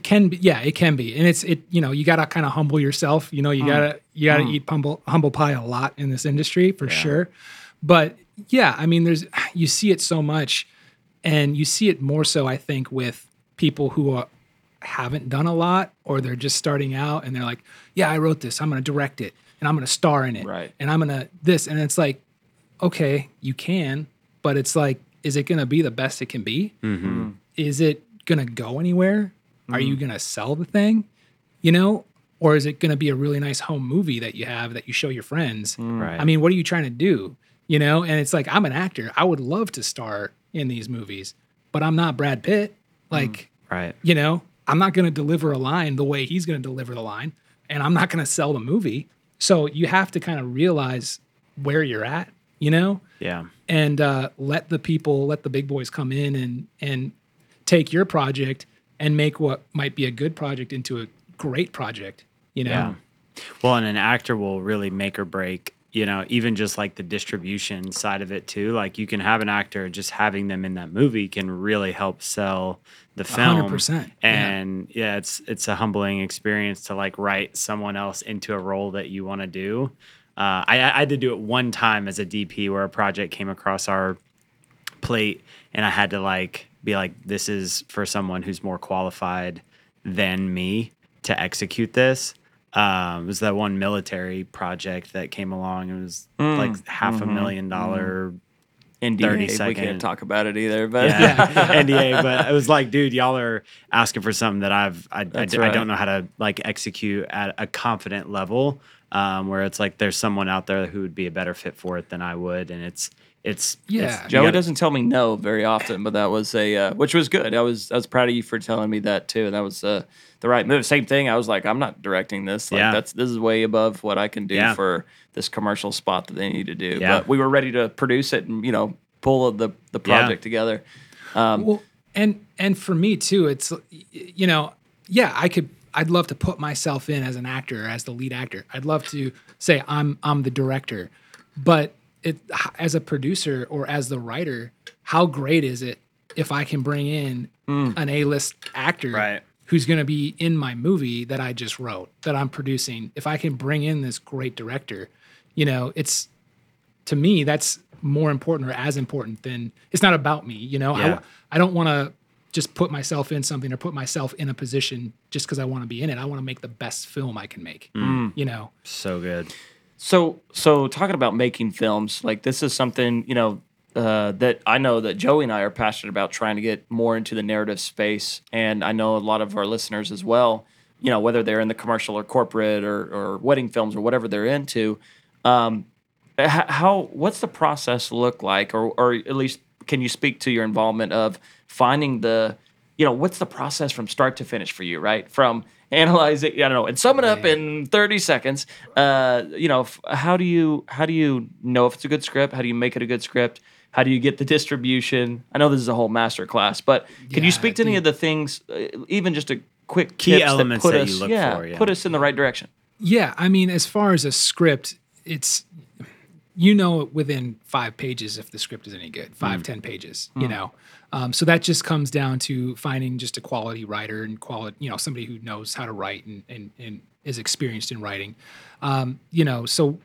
can be yeah it can be. And it's it you know you gotta kind of humble yourself. You know you hmm. gotta you gotta hmm. eat humble humble pie a lot in this industry for sure. But yeah i mean there's you see it so much and you see it more so i think with people who are, haven't done a lot or they're just starting out and they're like yeah i wrote this. I'm gonna direct it and i'm gonna star in it Right. and i'm gonna this. And it's like okay you can but it's like is it gonna be the best it can be? Mm-hmm. Is it to go anywhere? Are you mm. going to sell the thing? You know, or is it going to be a really nice home movie that you have that you show your friends? Mm. Right. I mean, what are you trying to do? You know, and it's like I'm an actor. I would love to star in these movies, but I'm not Brad Pitt. Like, mm. Right. you know, I'm not going to deliver a line the way he's going to deliver the line, and I'm not going to sell the movie. So you have to kind of realize where you're at, you know? Yeah. and uh, let the people, let the big boys come in and and take your project and make what might be a good project into a great project. You know, Yeah. Well, and an actor will really make or break, you know, even just like the distribution side of it too. Like you can have an actor, just having them in that movie can really help sell the film. 100%, yeah. And yeah, it's it's a humbling experience to like write someone else into a role that you want to do. Uh, I, I had to do it one time as a DP where a project came across our plate and I had to like be like, this is for someone who's more qualified than me to execute this. Um, it was that one military project that came along. It was like half a million dollar NDA. 30 We can't talk about it either. But yeah, NDA. But it was like, dude, y'all are asking for something that I've I, I, do- I right. don't know how to like execute at a confident level. Um, where it's like there's someone out there who would be a better fit for it than I would, and it's it's Yeah. it's- Joey gotta- doesn't tell me no very often, but that was a uh, which was good. I was I was proud of you for telling me that too. That was uh, the right move. Same thing. I was like, I'm not directing this. Like Yeah. that's this is way above what I can do Yeah. for this commercial spot that they need to do. Yeah. But we were ready to produce it and you know pull the the Yeah. project together. Um, well, and and for me too, it's you know, yeah, I could. I'd love to put myself in as an actor, as the lead actor. I'd love to say I'm I'm the director, but it as a producer or as the writer, how great is it if I can bring in hmm. an A-list actor Right. who's going to be in my movie that I just wrote, that I'm producing? If I can bring in this great director, you know, it's to me that's more important or as important than it's not about me you know Yeah. I, I don't want to just put myself in something or put myself in a position just because i want to be in it i want to make the best film i can make hmm. you know so good. So, so talking about making films, like this is something you know uh, that I know that Joey and I are passionate about trying to get more into the narrative space, and I know a lot of our listeners as well. You know, whether they're in the commercial or corporate or, or wedding films or whatever they're into. Um, how what's the process look like, or or at least can you speak to your involvement of finding the you know what's the process from start to finish for you right from analyzing i don't know and sum it up in 30 seconds uh you know f- how do you how do you know if it's a good script? How do you make it a good script? How do you get the distribution? I know this is a whole master class but can you Yeah, speak to any dude. of the things uh, even just a quick Key tips elements that put that us you look for, yeah. put us in the right direction? Yeah i mean as far as a script it's you know within five pages if the script is any good five ten pages you know um, so that just comes down to finding just a quality writer and quality you know somebody who knows how to write and, and, and is experienced in writing. Um, you know so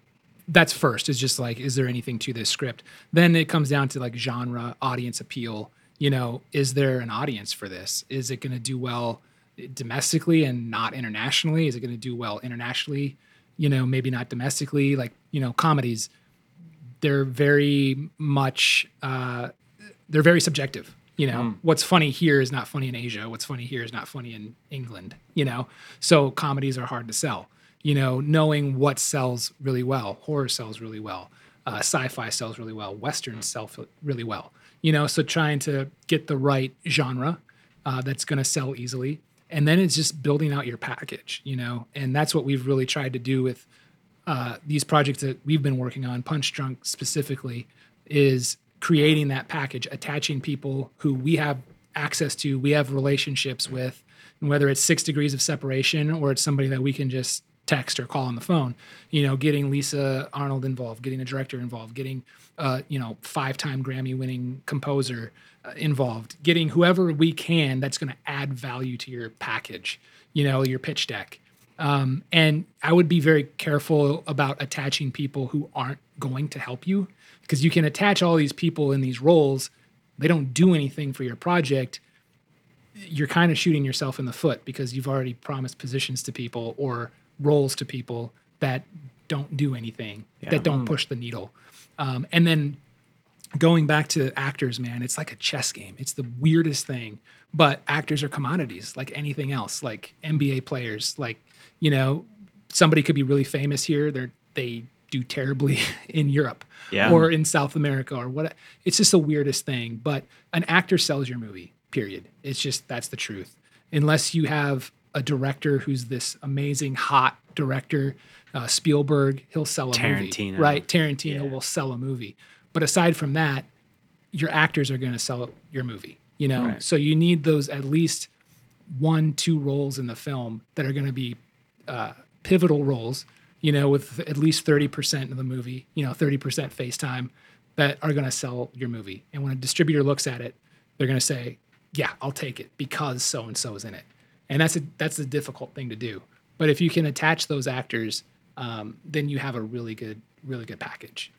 that's first. Is just like is there anything to this script? Then it comes down to like genre audience appeal. You know is there an audience for this? Is it going to do well domestically and not internationally? Is it going to do well internationally? You know maybe not domestically. Like you know comedies they're very much uh, they're very subjective you know? What's funny here is not funny in asia. What's funny here is not funny in england you know? So comedies are hard to sell you know? Knowing what sells really well horror sells really well uh, sci-fi sells really well westerns sell really well you know? So trying to get the right genre uh, that's going to sell easily. And then it's just building out your package you know? And that's what we've really tried to do with uh, these projects that we've been working on, Punch Drunk specifically, is creating that package, attaching people who we have access to, we have relationships with, and whether it's six degrees of separation or it's somebody that we can just text or call on the phone. You know, getting Lisa Arnold involved, getting a director involved, getting uh, you know five-time Grammy-winning composer uh, involved, getting whoever we can that's going to add value to your package. You know, your pitch deck. Um, and I would be very careful about attaching people who aren't going to help you because you can attach all these people in these roles. They don't do anything for your project. You're kind of shooting yourself in the foot because you've already promised positions to people or roles to people that don't do anything, that don't push the needle. Um, and then going back to actors, man, it's like a chess game. It's the weirdest thing. But actors are commodities like anything else, like NBA players, like, you know, somebody could be really famous here. They're they do terribly in Europe Yeah. or in South America or what it's just the weirdest thing. But an actor sells your movie, period. It's just that's the truth. Unless you have a director who's this amazing hot director, uh, Spielberg, he'll sell a Tarantino. movie. Right. Tarantino Yeah. will sell a movie. But aside from that, your actors are going to sell your movie, you know? Right. So you need those at least one, two roles in the film that are going to be uh, pivotal roles, you know, with at least 30% of the movie, you know, 30% FaceTime that are going to sell your movie. And when a distributor looks at it, they're going to say, yeah, I'll take it because so and so is in it. And that's a that's a difficult thing to do. But if you can attach those actors, um, then you have a really good, really good package.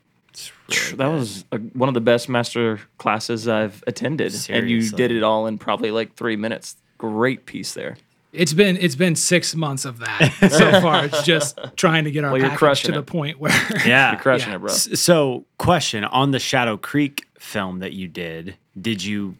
that was a, one of the best master classes I've attended, and you did it all in probably like three minutes. Great piece there. It's been it's been six months of that so far. It's just trying to get our Well, you're package crushing to the point where Yeah. You're crushing Yeah. it, bro. So, question on the Shadow Creek film that you did, did you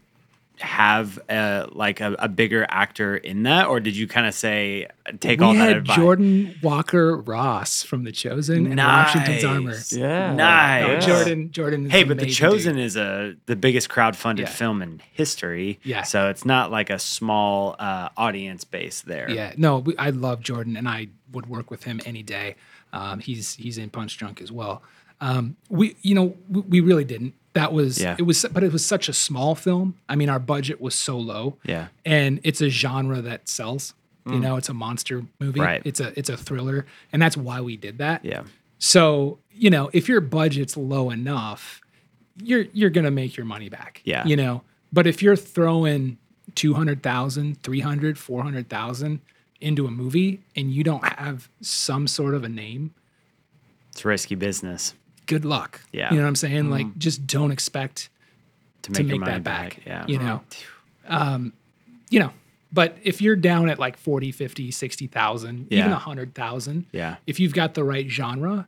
have a, like a, a bigger actor in that, or did you kind of say take all we that had advice? Jordan Walker Ross from The Chosen and Washington's Armor. Yeah. No, Nice. Jordan, Jordan. Is Hey, but The Chosen dude. is a the biggest crowdfunded Yeah. film in history. Yeah. So it's not like a small uh, audience base there. Yeah, no, we- I love Jordan, and I would work with him any day. Um, he's he's in Punch Drunk as well. Um, we, you know, we, we really didn't. That was Yeah. it was, but it was such a small film. I mean, our budget was so low. Yeah. and it's a genre that sells. You mm. know, it's a monster movie. Right. It's a it's a thriller, and that's why we did that. Yeah. So, you know, if your budget's low enough, you're you're going to make your money back. Yeah. You know, but if you're throwing 200,000, 300, 400,000 into a movie and you don't have some sort of a name, It's risky business good luck. Yeah. You know what I'm saying? Like just don't expect to make, to make that back. Yeah. You know. Um, you know, but if you're down at like 40, 50, 60,000, even Yeah. 100,000, Yeah. if you've got the right genre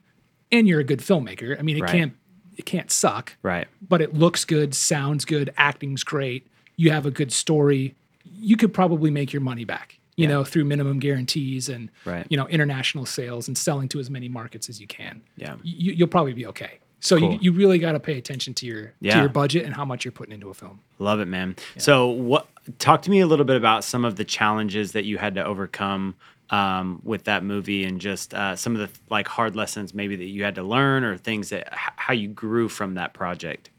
and you're a good filmmaker, I mean, it Right. can't it can't suck, Right. but it looks good, sounds good, acting's great. You have a good story. You could probably make your money back, you Yeah. know, through minimum guarantees and Right. you know international sales and selling to as many markets as you can. Yeah. you, you'll probably be okay. So Cool. you, you really got to pay attention to your to your budget and how much you're putting into a film. Love it, man. So, what? Talk to me a little bit about some of the challenges that you had to overcome um, with that movie, and just uh, some of the like hard lessons maybe that you had to learn, or things that h- how you grew from that project.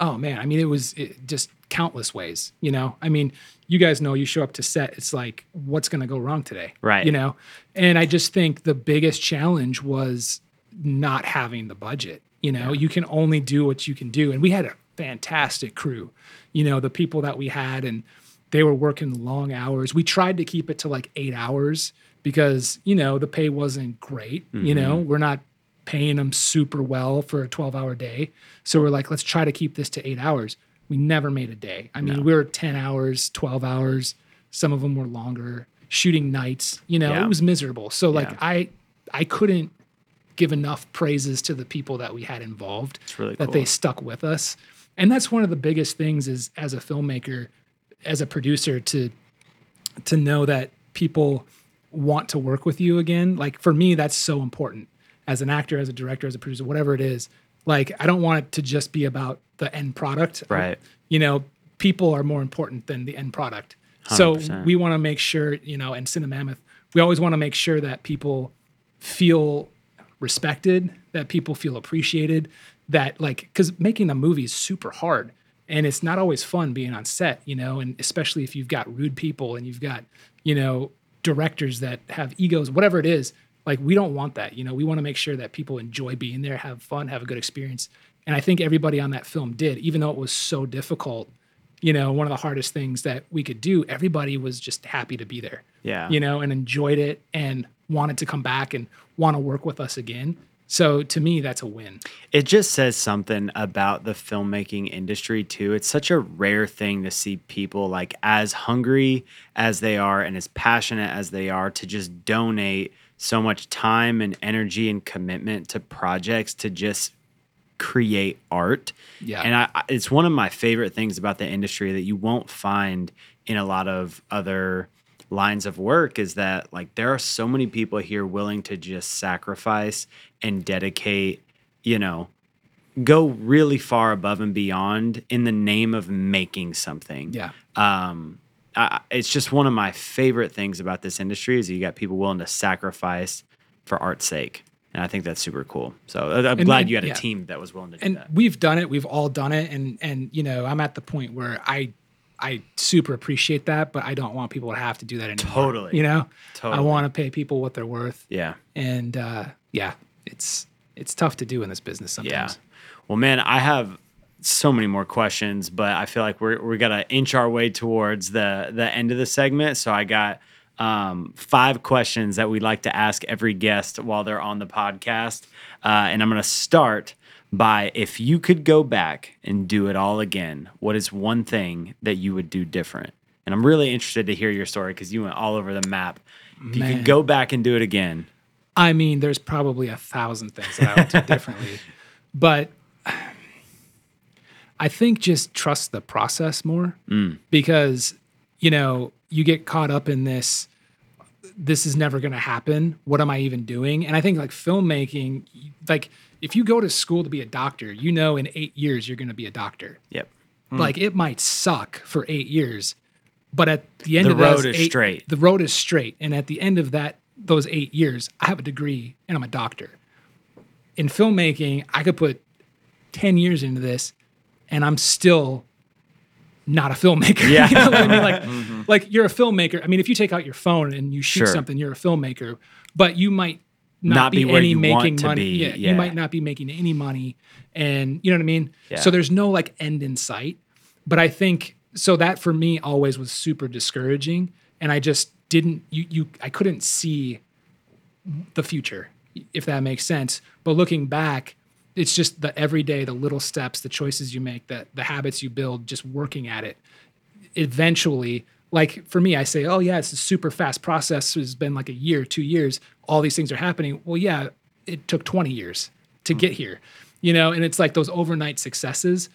Oh man, I mean, it was it, just countless ways. You know, I mean, you guys know you show up to set, it's like, what's going to go wrong today? Right. You know, and I just think the biggest challenge was not having the budget. You know, you can only do what you can do, and we had a fantastic crew. You know, the people that we had, and they were working long hours. We tried to keep it to like eight hours because you know the pay wasn't great. You mm-hmm. know, we're not paying them super well for a 12 hour day. So we're like, let's try to keep this to eight hours. We never made a day. I mean, we were 10 hours, 12 hours. Some of them were longer, shooting nights. You know, Yeah. it was miserable. So like Yeah. I, I couldn't give enough praises to the people that we had involved really that cool. they stuck with us. And that's one of the biggest things is as a filmmaker, as a producer to to know that people want to work with you again. Like for me, that's so important as an actor, as a director, as a producer, whatever it is. Like I don't want it to just be about the end product. Right. You know, people are more important than the end product. So 100%. we want to make sure, you know, and CinemaMammoth, we always want to make sure that people feel respected, that people feel appreciated, that like because making a movie is super hard and it's not always fun being on set, you know, and especially if you've got rude people and you've got, you know, directors that have egos, whatever it is, Like we don't want that. You know, we want to make sure that people enjoy being there, have fun, have a good experience. And I think everybody on that film did, even though it was so difficult. You know, one of the hardest things that we could do. Everybody was just happy to be there. Yeah. You know, and enjoyed it and wanted to come back and want to work with us again. So to me, that's a win. It just says something about the filmmaking industry too. It's such a rare thing to see people like as hungry as they are and as passionate as they are to just donate so much time and energy and commitment to projects to just create art. Yeah. And I, it's one of my favorite things about the industry that you won't find in a lot of other lines of work is that like there are so many people here willing to just sacrifice and dedicate, you know, go really far above and beyond in the name of making something Yeah. um, I, it's just one of my favorite things about this industry is you got people willing to sacrifice for art's sake, and I think that's super cool. So I- I'm And- glad you had a yeah. team that was willing to do and that. we've done it we've all done it and and you know i'm at the point where i i super appreciate that but i don't want people to have to do that anymore Totally. you know totally. i want to pay people what they're worth Yeah, and uh yeah it's it's tough to do in this business sometimes. yeah. sometimes Well, man, I have so many more questions, but I feel like we're we're gonna inch our way towards the the end of the segment. So I got um, five questions that we'd like to ask every guest while they're on the podcast, uh, and I'm gonna start by if you could go back and do it all again, what is one thing that you would do different? And I'm really interested to hear your story because you went all over the map. If you could go back and do it again, I mean, there's probably a thousand things that I would do differently, but I think just trust the process more because you know you get caught up in this. This is never going to happen. What am I even doing? And I think like filmmaking, like if you go to school to be a doctor, you know in eight years you're going to be a doctor. yep, hmm. Like it might suck for eight years, but at the end The of the road is eight- straight. The road is straight, and at the end of that, those eight years, I have a degree and I'm a doctor. In filmmaking, I could put ten years into this, and I'm still not a filmmaker. Yeah. you know I mean? Like, mm-hmm. like you're a filmmaker. I mean, if you take out your phone and you shoot Sure. something, you're a filmmaker, but you might not, Not be, be any making money. Yeah, yeah. you might not be making any money, and you know what I mean. Yeah. So there's no like end in sight. But I think so that for me always was super discouraging, and I just didn't. You you I couldn't see the future, if that makes sense. But looking back, it's just the everyday, the little steps, the choices you make, the the habits you build, just working at it. Eventually, like for me, I say, oh yeah, it's a super fast process. It's been like a year, two years. All these things are happening. Well, yeah, it took 20 years to get mm. here, you know. And it's like those overnight successes.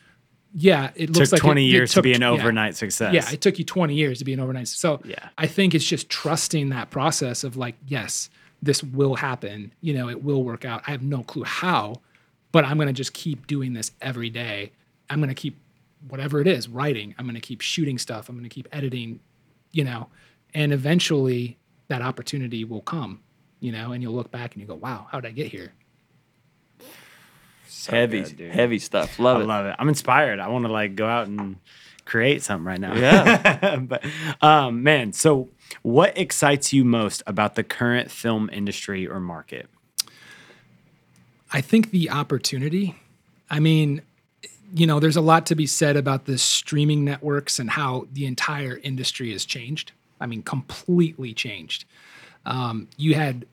Yeah, it looks took like 20 it- it years to be an yeah. overnight success. Yeah, it took you 20 years to be an overnight. So Yeah. I think it's just trusting that process of like, yes, this will happen. You know, it will work out. I have no clue how, but I'm going to just keep doing this every day. I'm going to keep whatever it is, writing. I'm going to keep shooting stuff. I'm going to keep editing, you know, and eventually that opportunity will come, you know, and you'll look back and you go, wow, how did I get here? heavy, good, heavy stuff. I Love it. love it. I'm inspired. I want to like go out and create something right now. Yeah. but um, man, so what excites you most about the current film industry or market? I think the opportunity. I mean, you know, there's a lot to be said about the streaming networks and how the entire industry has changed. I mean, completely changed. Um, you had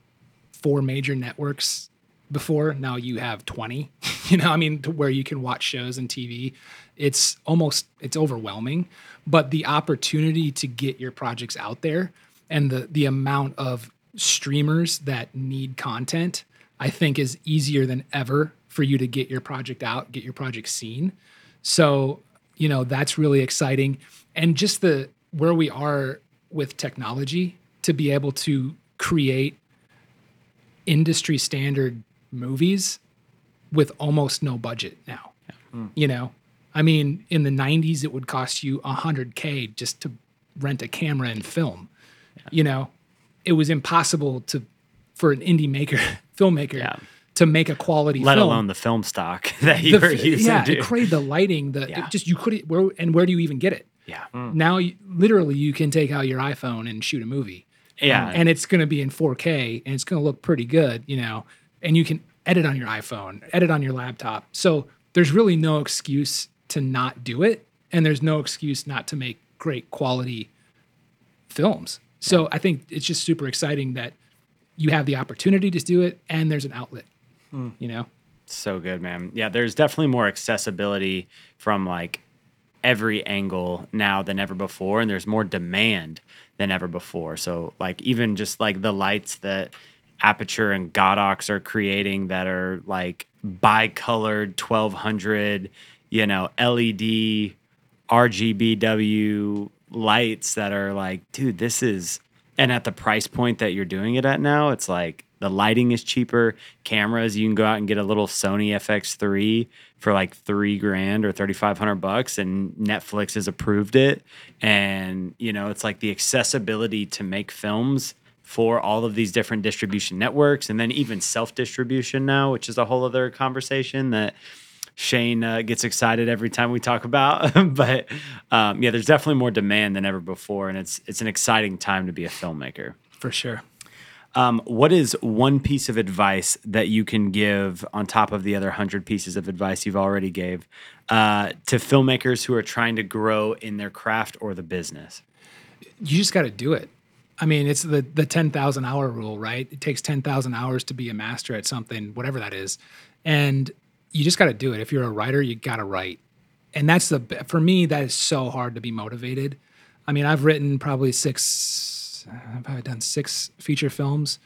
four major networks before. Now you have 20. you know, I mean, to where you can watch shows and TV. It's almost it's overwhelming, but the opportunity to get your projects out there and the the amount of streamers that need content, I think is easier than ever for you to get your project out, get your project seen. So, you know, that's really exciting. And just the where we are with technology to be able to create industry standard movies with almost no budget now. Hmm. You know, I mean, in the 90s, it would cost you 100K just to rent a camera and film. You know, it was impossible to for an indie maker, filmmaker, Yeah. To make a quality Let film alone the film stock that you the, were f- using. yeah, to- to create the lighting, the Yeah. just you couldn't where and where do you even get it? yeah. Mm. Now, you, literally, you can take out your iPhone and shoot a movie. Yeah. and it's going to be in 4K and it's going to look pretty good, you know, and you can edit on your iPhone, edit on your laptop. So there's really no excuse to not do it. And there's no excuse not to make great quality films. So I think it's just super exciting that you have the opportunity to do it and there's an outlet, Mm. you know? So good, man. Yeah, there's definitely more accessibility from like every angle now than ever before, and there's more demand than ever before. So, like, even just like the lights that Aputure and Godox are creating that are like bi-colored 1200, you know, LED RGBW lights that are like, dude, this is and at the price point that you're doing it at now, it's like the lighting is cheaper. Cameras, you can go out and get a little Sony FX3 for like three grand or thirty five hundred bucks, and Netflix has approved it. And you know, it's like the accessibility to make films for all of these different distribution networks, and then even self distribution now, which is a whole other conversation that Shane uh, gets excited every time we talk about. but um, yeah, there's definitely more demand than ever before, and it's it's an exciting time to be a filmmaker. For sure. Um, what is one piece of advice that you can give on top of the other hundred pieces of advice you've already gave uh, to filmmakers who are trying to grow in their craft or the business? you just got to do it. I mean, it's the the ten thousand hour rule, right? It takes ten thousand hours to be a master at something, whatever that is, and you just got to do it. If you're a writer, you got to write, and that's the for me that is so hard to be motivated. I mean, I've written probably six, I've probably done six feature films,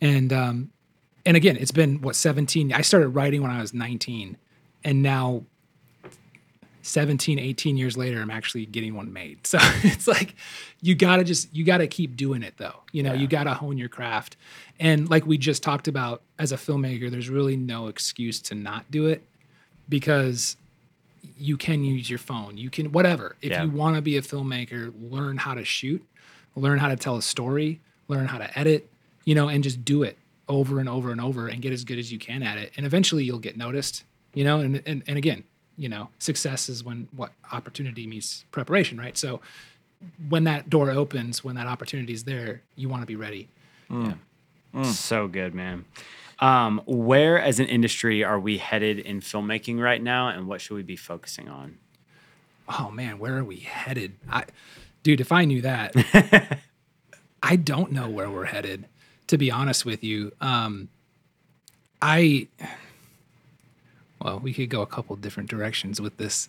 and um, and again, it's been what seventeen. I started writing when I was nineteen, and now 17 18 years later i'm actually getting one made. So it's like you gotta just you gotta keep doing it though. You know you gotta hone your craft. And like we just talked about as a filmmaker there's really no excuse to not do it because you can use your phone. You can whatever. If Yeah. you want to be a filmmaker learn how to shoot learn how to tell a story learn how to edit you know and just do it over and over and over and get as good as you can at it. And eventually you'll get noticed you know and and, and again you know success is when what opportunity meets preparation right? So when that door opens when that opportunity is there you want to be ready. Yeah. So good, man. Um, where as an industry are we headed in filmmaking right now, and what should we be focusing on? oh man where are we headed? I dude if i knew that i don't know where we're headed to be honest with you. Um i well we could go a couple different directions with this.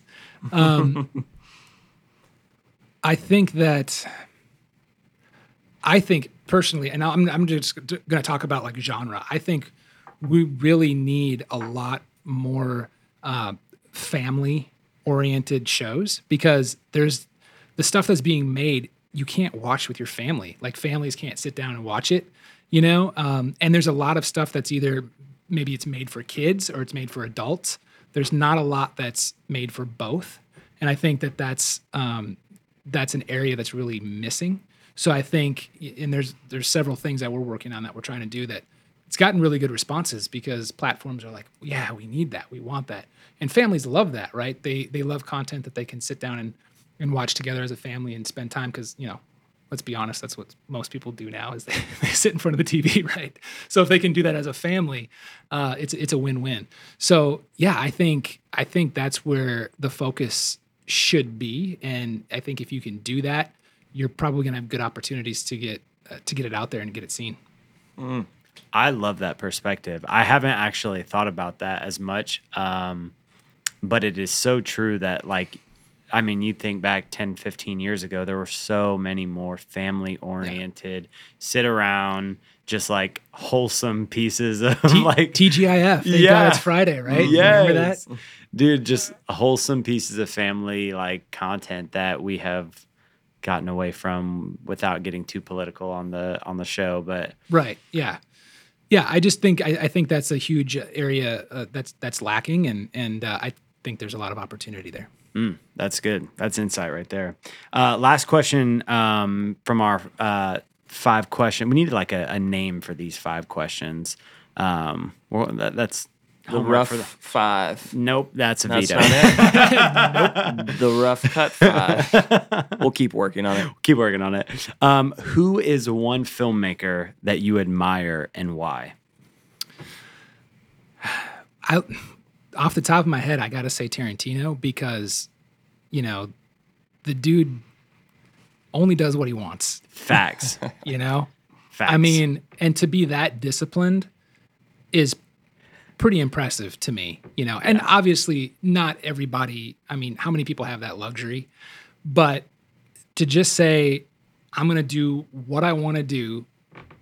Um i think that i think personally and i'm, I'm just going to talk about like genre. I think we really need a lot more uh, family oriented shows because there's the stuff that's being made you can't watch with your family. Like families can't sit down and watch it you know? Um, and there's a lot of stuff that's either maybe it's made for kids or it's made for adults. There's not a lot that's made for both. And i think that that's um, that's an area that's really missing. So i think and there's there's several things that we're working on that we're trying to do that it's gotten really good responses because platforms are like, yeah, we need that, we want that, and families love that, right? They they love content that they can sit down and and watch together as a family and spend time because you know, let's be honest, that's what most people do now is they, they sit in front of the TV, right? So if they can do that as a family, uh, it's it's a win win. So yeah, I think I think that's where the focus should be, and I think if you can do that, you're probably gonna have good opportunities to get uh, to get it out there and get it seen. I love that perspective. I haven't actually thought about that as much. Um, but it is so true that, like, I mean, you think back 10, 15 years ago, there were so many more family oriented, sit around, just like wholesome pieces of like TGIF. Thank Yeah. God it's Friday, right? Remember that? Dude, just wholesome pieces of family like content that we have gotten away from without getting too political on the on the show. But Right. Yeah. Yeah. I just think I, I think that's a huge area uh, that's that's lacking, and and uh, I think there's a lot of opportunity there. That's good. That's insight right there. Uh, last question um, from our uh, five question. We needed like a, a name for these five questions. Um, well, that, that's The rough for the- five. Nope, that's a That's veto. not it. The rough cut five. We'll keep working on it. Keep working on it. Um, who is one filmmaker that you admire and why? I, off the top of my head, I got to say Tarantino because, you know, the dude only does what he wants. Facts. You know, Facts. I mean, and to be that disciplined is pretty impressive to me, you know. And obviously, not everybody, I mean, how many people have that luxury? But to just say, I'm going to do what I want to do,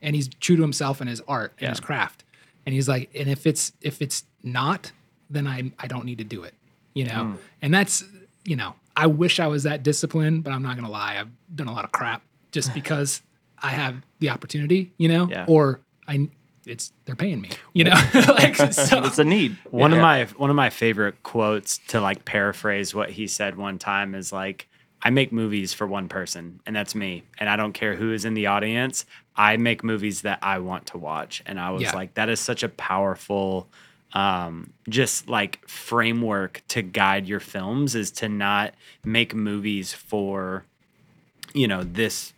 and he's true to himself and his art and his craft. And he's like, and if it's if it's not, then I I don't need to do it, you know. Mm. And that's you know, I wish I was that disciplined, but I'm not gonna lie, I've done a lot of crap just because I have the opportunity, you know, Yeah. or I it's they're paying me, you know. like so, It's a need. one of my one of my favorite quotes to like paraphrase what he said one time is like I make movies for one person and that's me and I don't care who is in the audience I make movies that I want to watch and I was Yeah. like that is such a powerful um just like framework to guide your films is to not make movies for you know this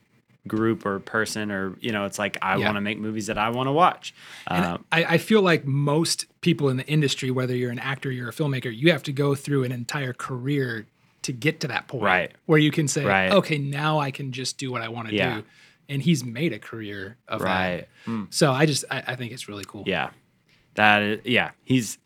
group or person or you know it's like I Yeah. want to make movies that I want to watch Um, I, I feel like most people in the industry, whether you're an actor, you're a filmmaker, you have to go through an entire career to get to that point Right. where you can say, Right. okay, now I can just do what I want to Yeah. do. And he's made a career of right that. So I just, I, I think it's really cool. Yeah, that is, yeah, he's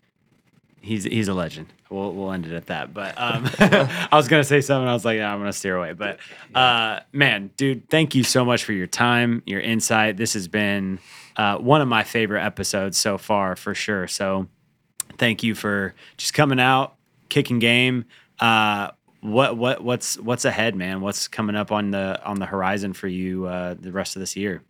he's he's a legend. We'll we'll end it at that. But um, I was gonna say something. I was like, "Nah, I'm gonna steer away. But uh, man, dude, thank you so much for your time, your insight. This has been uh, one of my favorite episodes so far, for sure. So thank you for just coming out, kicking game. Uh, what what what's what's ahead, man? What's coming up on the on the horizon for you uh, the rest of this year?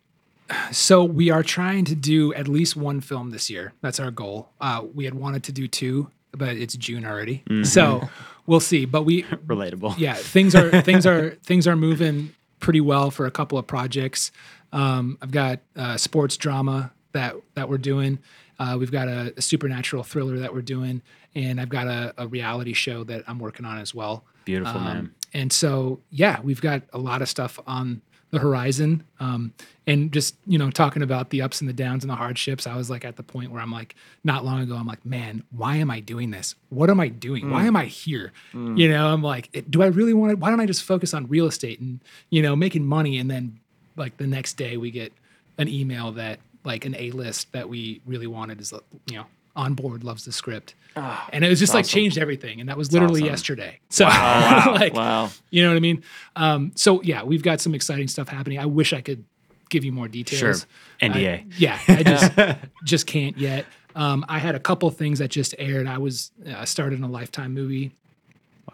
So we are trying to do at least one film this year. That's our goal. Uh, we had wanted to do two, but it's June already. So we'll see. But we, Relatable. yeah, things are things are things are moving pretty well for a couple of projects. Um, I've got uh, sports drama that that we're doing. Uh, we've got a, a supernatural thriller that we're doing, and I've got a, a reality show that I'm working on as well. Beautiful, Um, man. And so, yeah, we've got a lot of stuff on the horizon. Um, and just, you know, talking about the ups and the downs and the hardships, I was like at the point where I'm like, not long ago, I'm like, man, why am I doing this? What am I doing? Why am I here? You know, I'm like, do I really want to? Why don't I just focus on real estate and, you know, making money? And then, like, the next day we get an email that, like, an A list that we really wanted is, you know, on board loves the script. and it was just like awesome. changed everything. And that was literally awesome. yesterday. So, like, Wow. you know what I mean? Um, so yeah, we've got some exciting stuff happening. I wish I could give you more details. Sure. NDA. I- yeah, I just just can't yet. Um, I had a couple things that just aired. I was uh, started in a Lifetime movie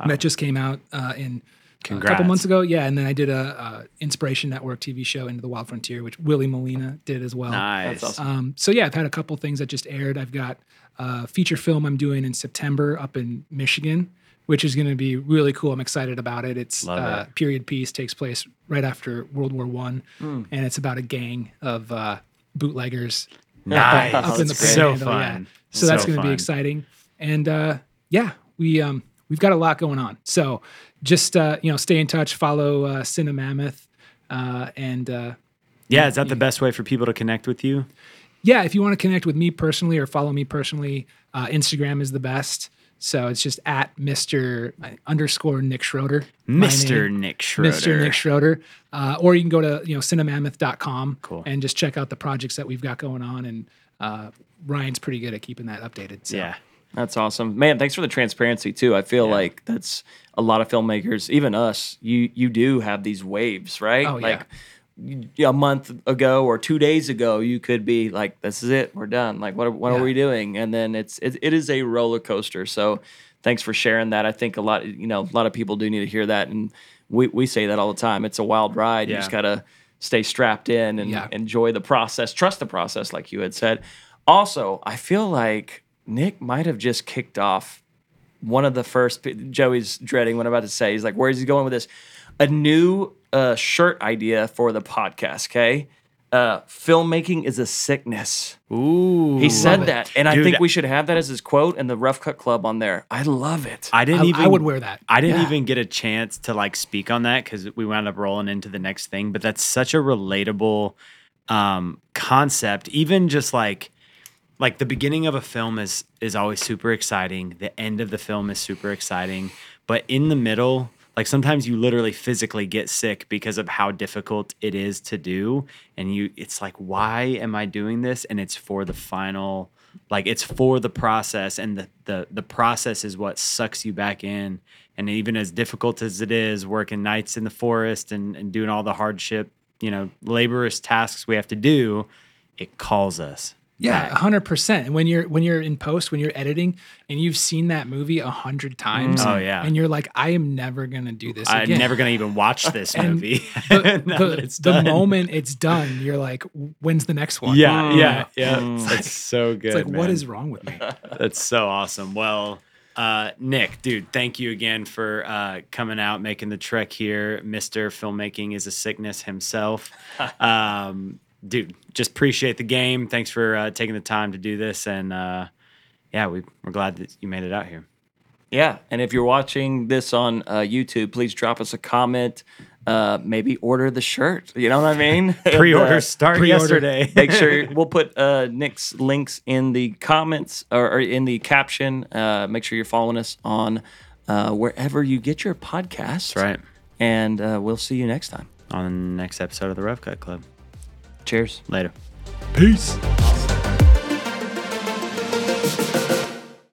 that just came out uh, in a couple months ago. Yeah, and then I did a, uh Inspiration Network TV show Into the Wild Frontier, which Willie Molina did as well. Nice. That's awesome. Um, so yeah, I've had a couple things that just aired. I've got a feature film I'm doing in September up in Michigan, which is going to be really cool. I'm excited about it. It's Love uh, it. period piece takes place right after World War One, Hmm. and it's about a gang of uh, bootleggers Nice. up in the That's so Panhandle, yeah. fun. So that's going to be exciting, and uh, yeah, we um, we've got a lot going on. So just uh, you know, stay in touch, follow uh, CinemaMammoth, uh, and uh, Yeah, is that the best way for people to connect with you? yeah, if you want to connect with me personally or follow me personally, uh, Instagram is the best. So it's just at Mr. underscore Nick Schroeder. Mr. Nick Schroeder. Mr. Nick Schroeder. Uh, or you can go to, you know, cinemammoth.com Cool. and just check out the projects that we've got going on. And uh, Ryan's pretty good at keeping that updated. So. Yeah. That's awesome, man. Thanks for the transparency too. I feel Yeah. like that's a lot of filmmakers, even us. You you do have these waves, right? Oh, yeah. like you- a month ago or two days ago, you could be like, "This is it, we're done." Like, what are- what Yeah. are we doing? And then it's it, it is a roller coaster. So, thanks for sharing that. I think a lot, you know, a lot of people do need to hear that, and we we say that all the time. It's a wild ride. You just gotta stay strapped in and Yeah. enjoy the process. Trust the process, like you had said. Also, I feel like Nick might have just kicked off one of the first. Joey's dreading what I'm about to say. He's like, "Where's he going with this?" A new uh, shirt idea for the podcast. Okay, uh, filmmaking is a sickness. Ooh. He said it. that, and I think we should have that as his quote and the Rough Cut Club on there. I love it. I didn't I, even I would wear that. I didn't Yeah. even get a chance to like speak on that because we wound up rolling into the next thing. But that's such a relatable um, concept. Even just like like the beginning of a film is is always super exciting. The end of the film is super exciting. But in the middle, like sometimes you literally physically get sick because of how difficult it is to do. And you it's like, why am I doing this? And it's for the final like it's for the process and the the the process is what sucks you back in and even as difficult as it is working nights in the forest and, and doing all the hardship you know laborious tasks we have to do it calls us Yeah, back. hundred percent. And when you're when you're in post, when you're editing, and you've seen that movie a hundred times, Oh, yeah. and you're like, I am never gonna do this i'm again. never gonna even watch this movie the, the- it's the moment it's done, you're like, when's the next one? yeah yeah Mm. yeah Mm. that's so good It's like, what man. is wrong with me? That's so awesome. Well, uh, Nick, dude, thank you again for uh, coming out, making the trek here. Mister Filmmaking is a sickness himself. Um, dude, just appreciate the game. Thanks for uh, taking the time to do this, and uh, yeah, we, we're glad that you made it out here. Yeah, and if you're watching this on uh, YouTube, please drop us a comment. Uh, maybe order the shirt. You know what I mean? Pre-order Uh, start pre-order. yesterday. Make sure we'll put uh, Nick's links in the comments or, or in the caption. Uh, make sure you're following us on uh, wherever you get your podcasts. That's right. And uh, we'll see you next time. On the next episode of the Rough Cut Club. Cheers. Later. Peace.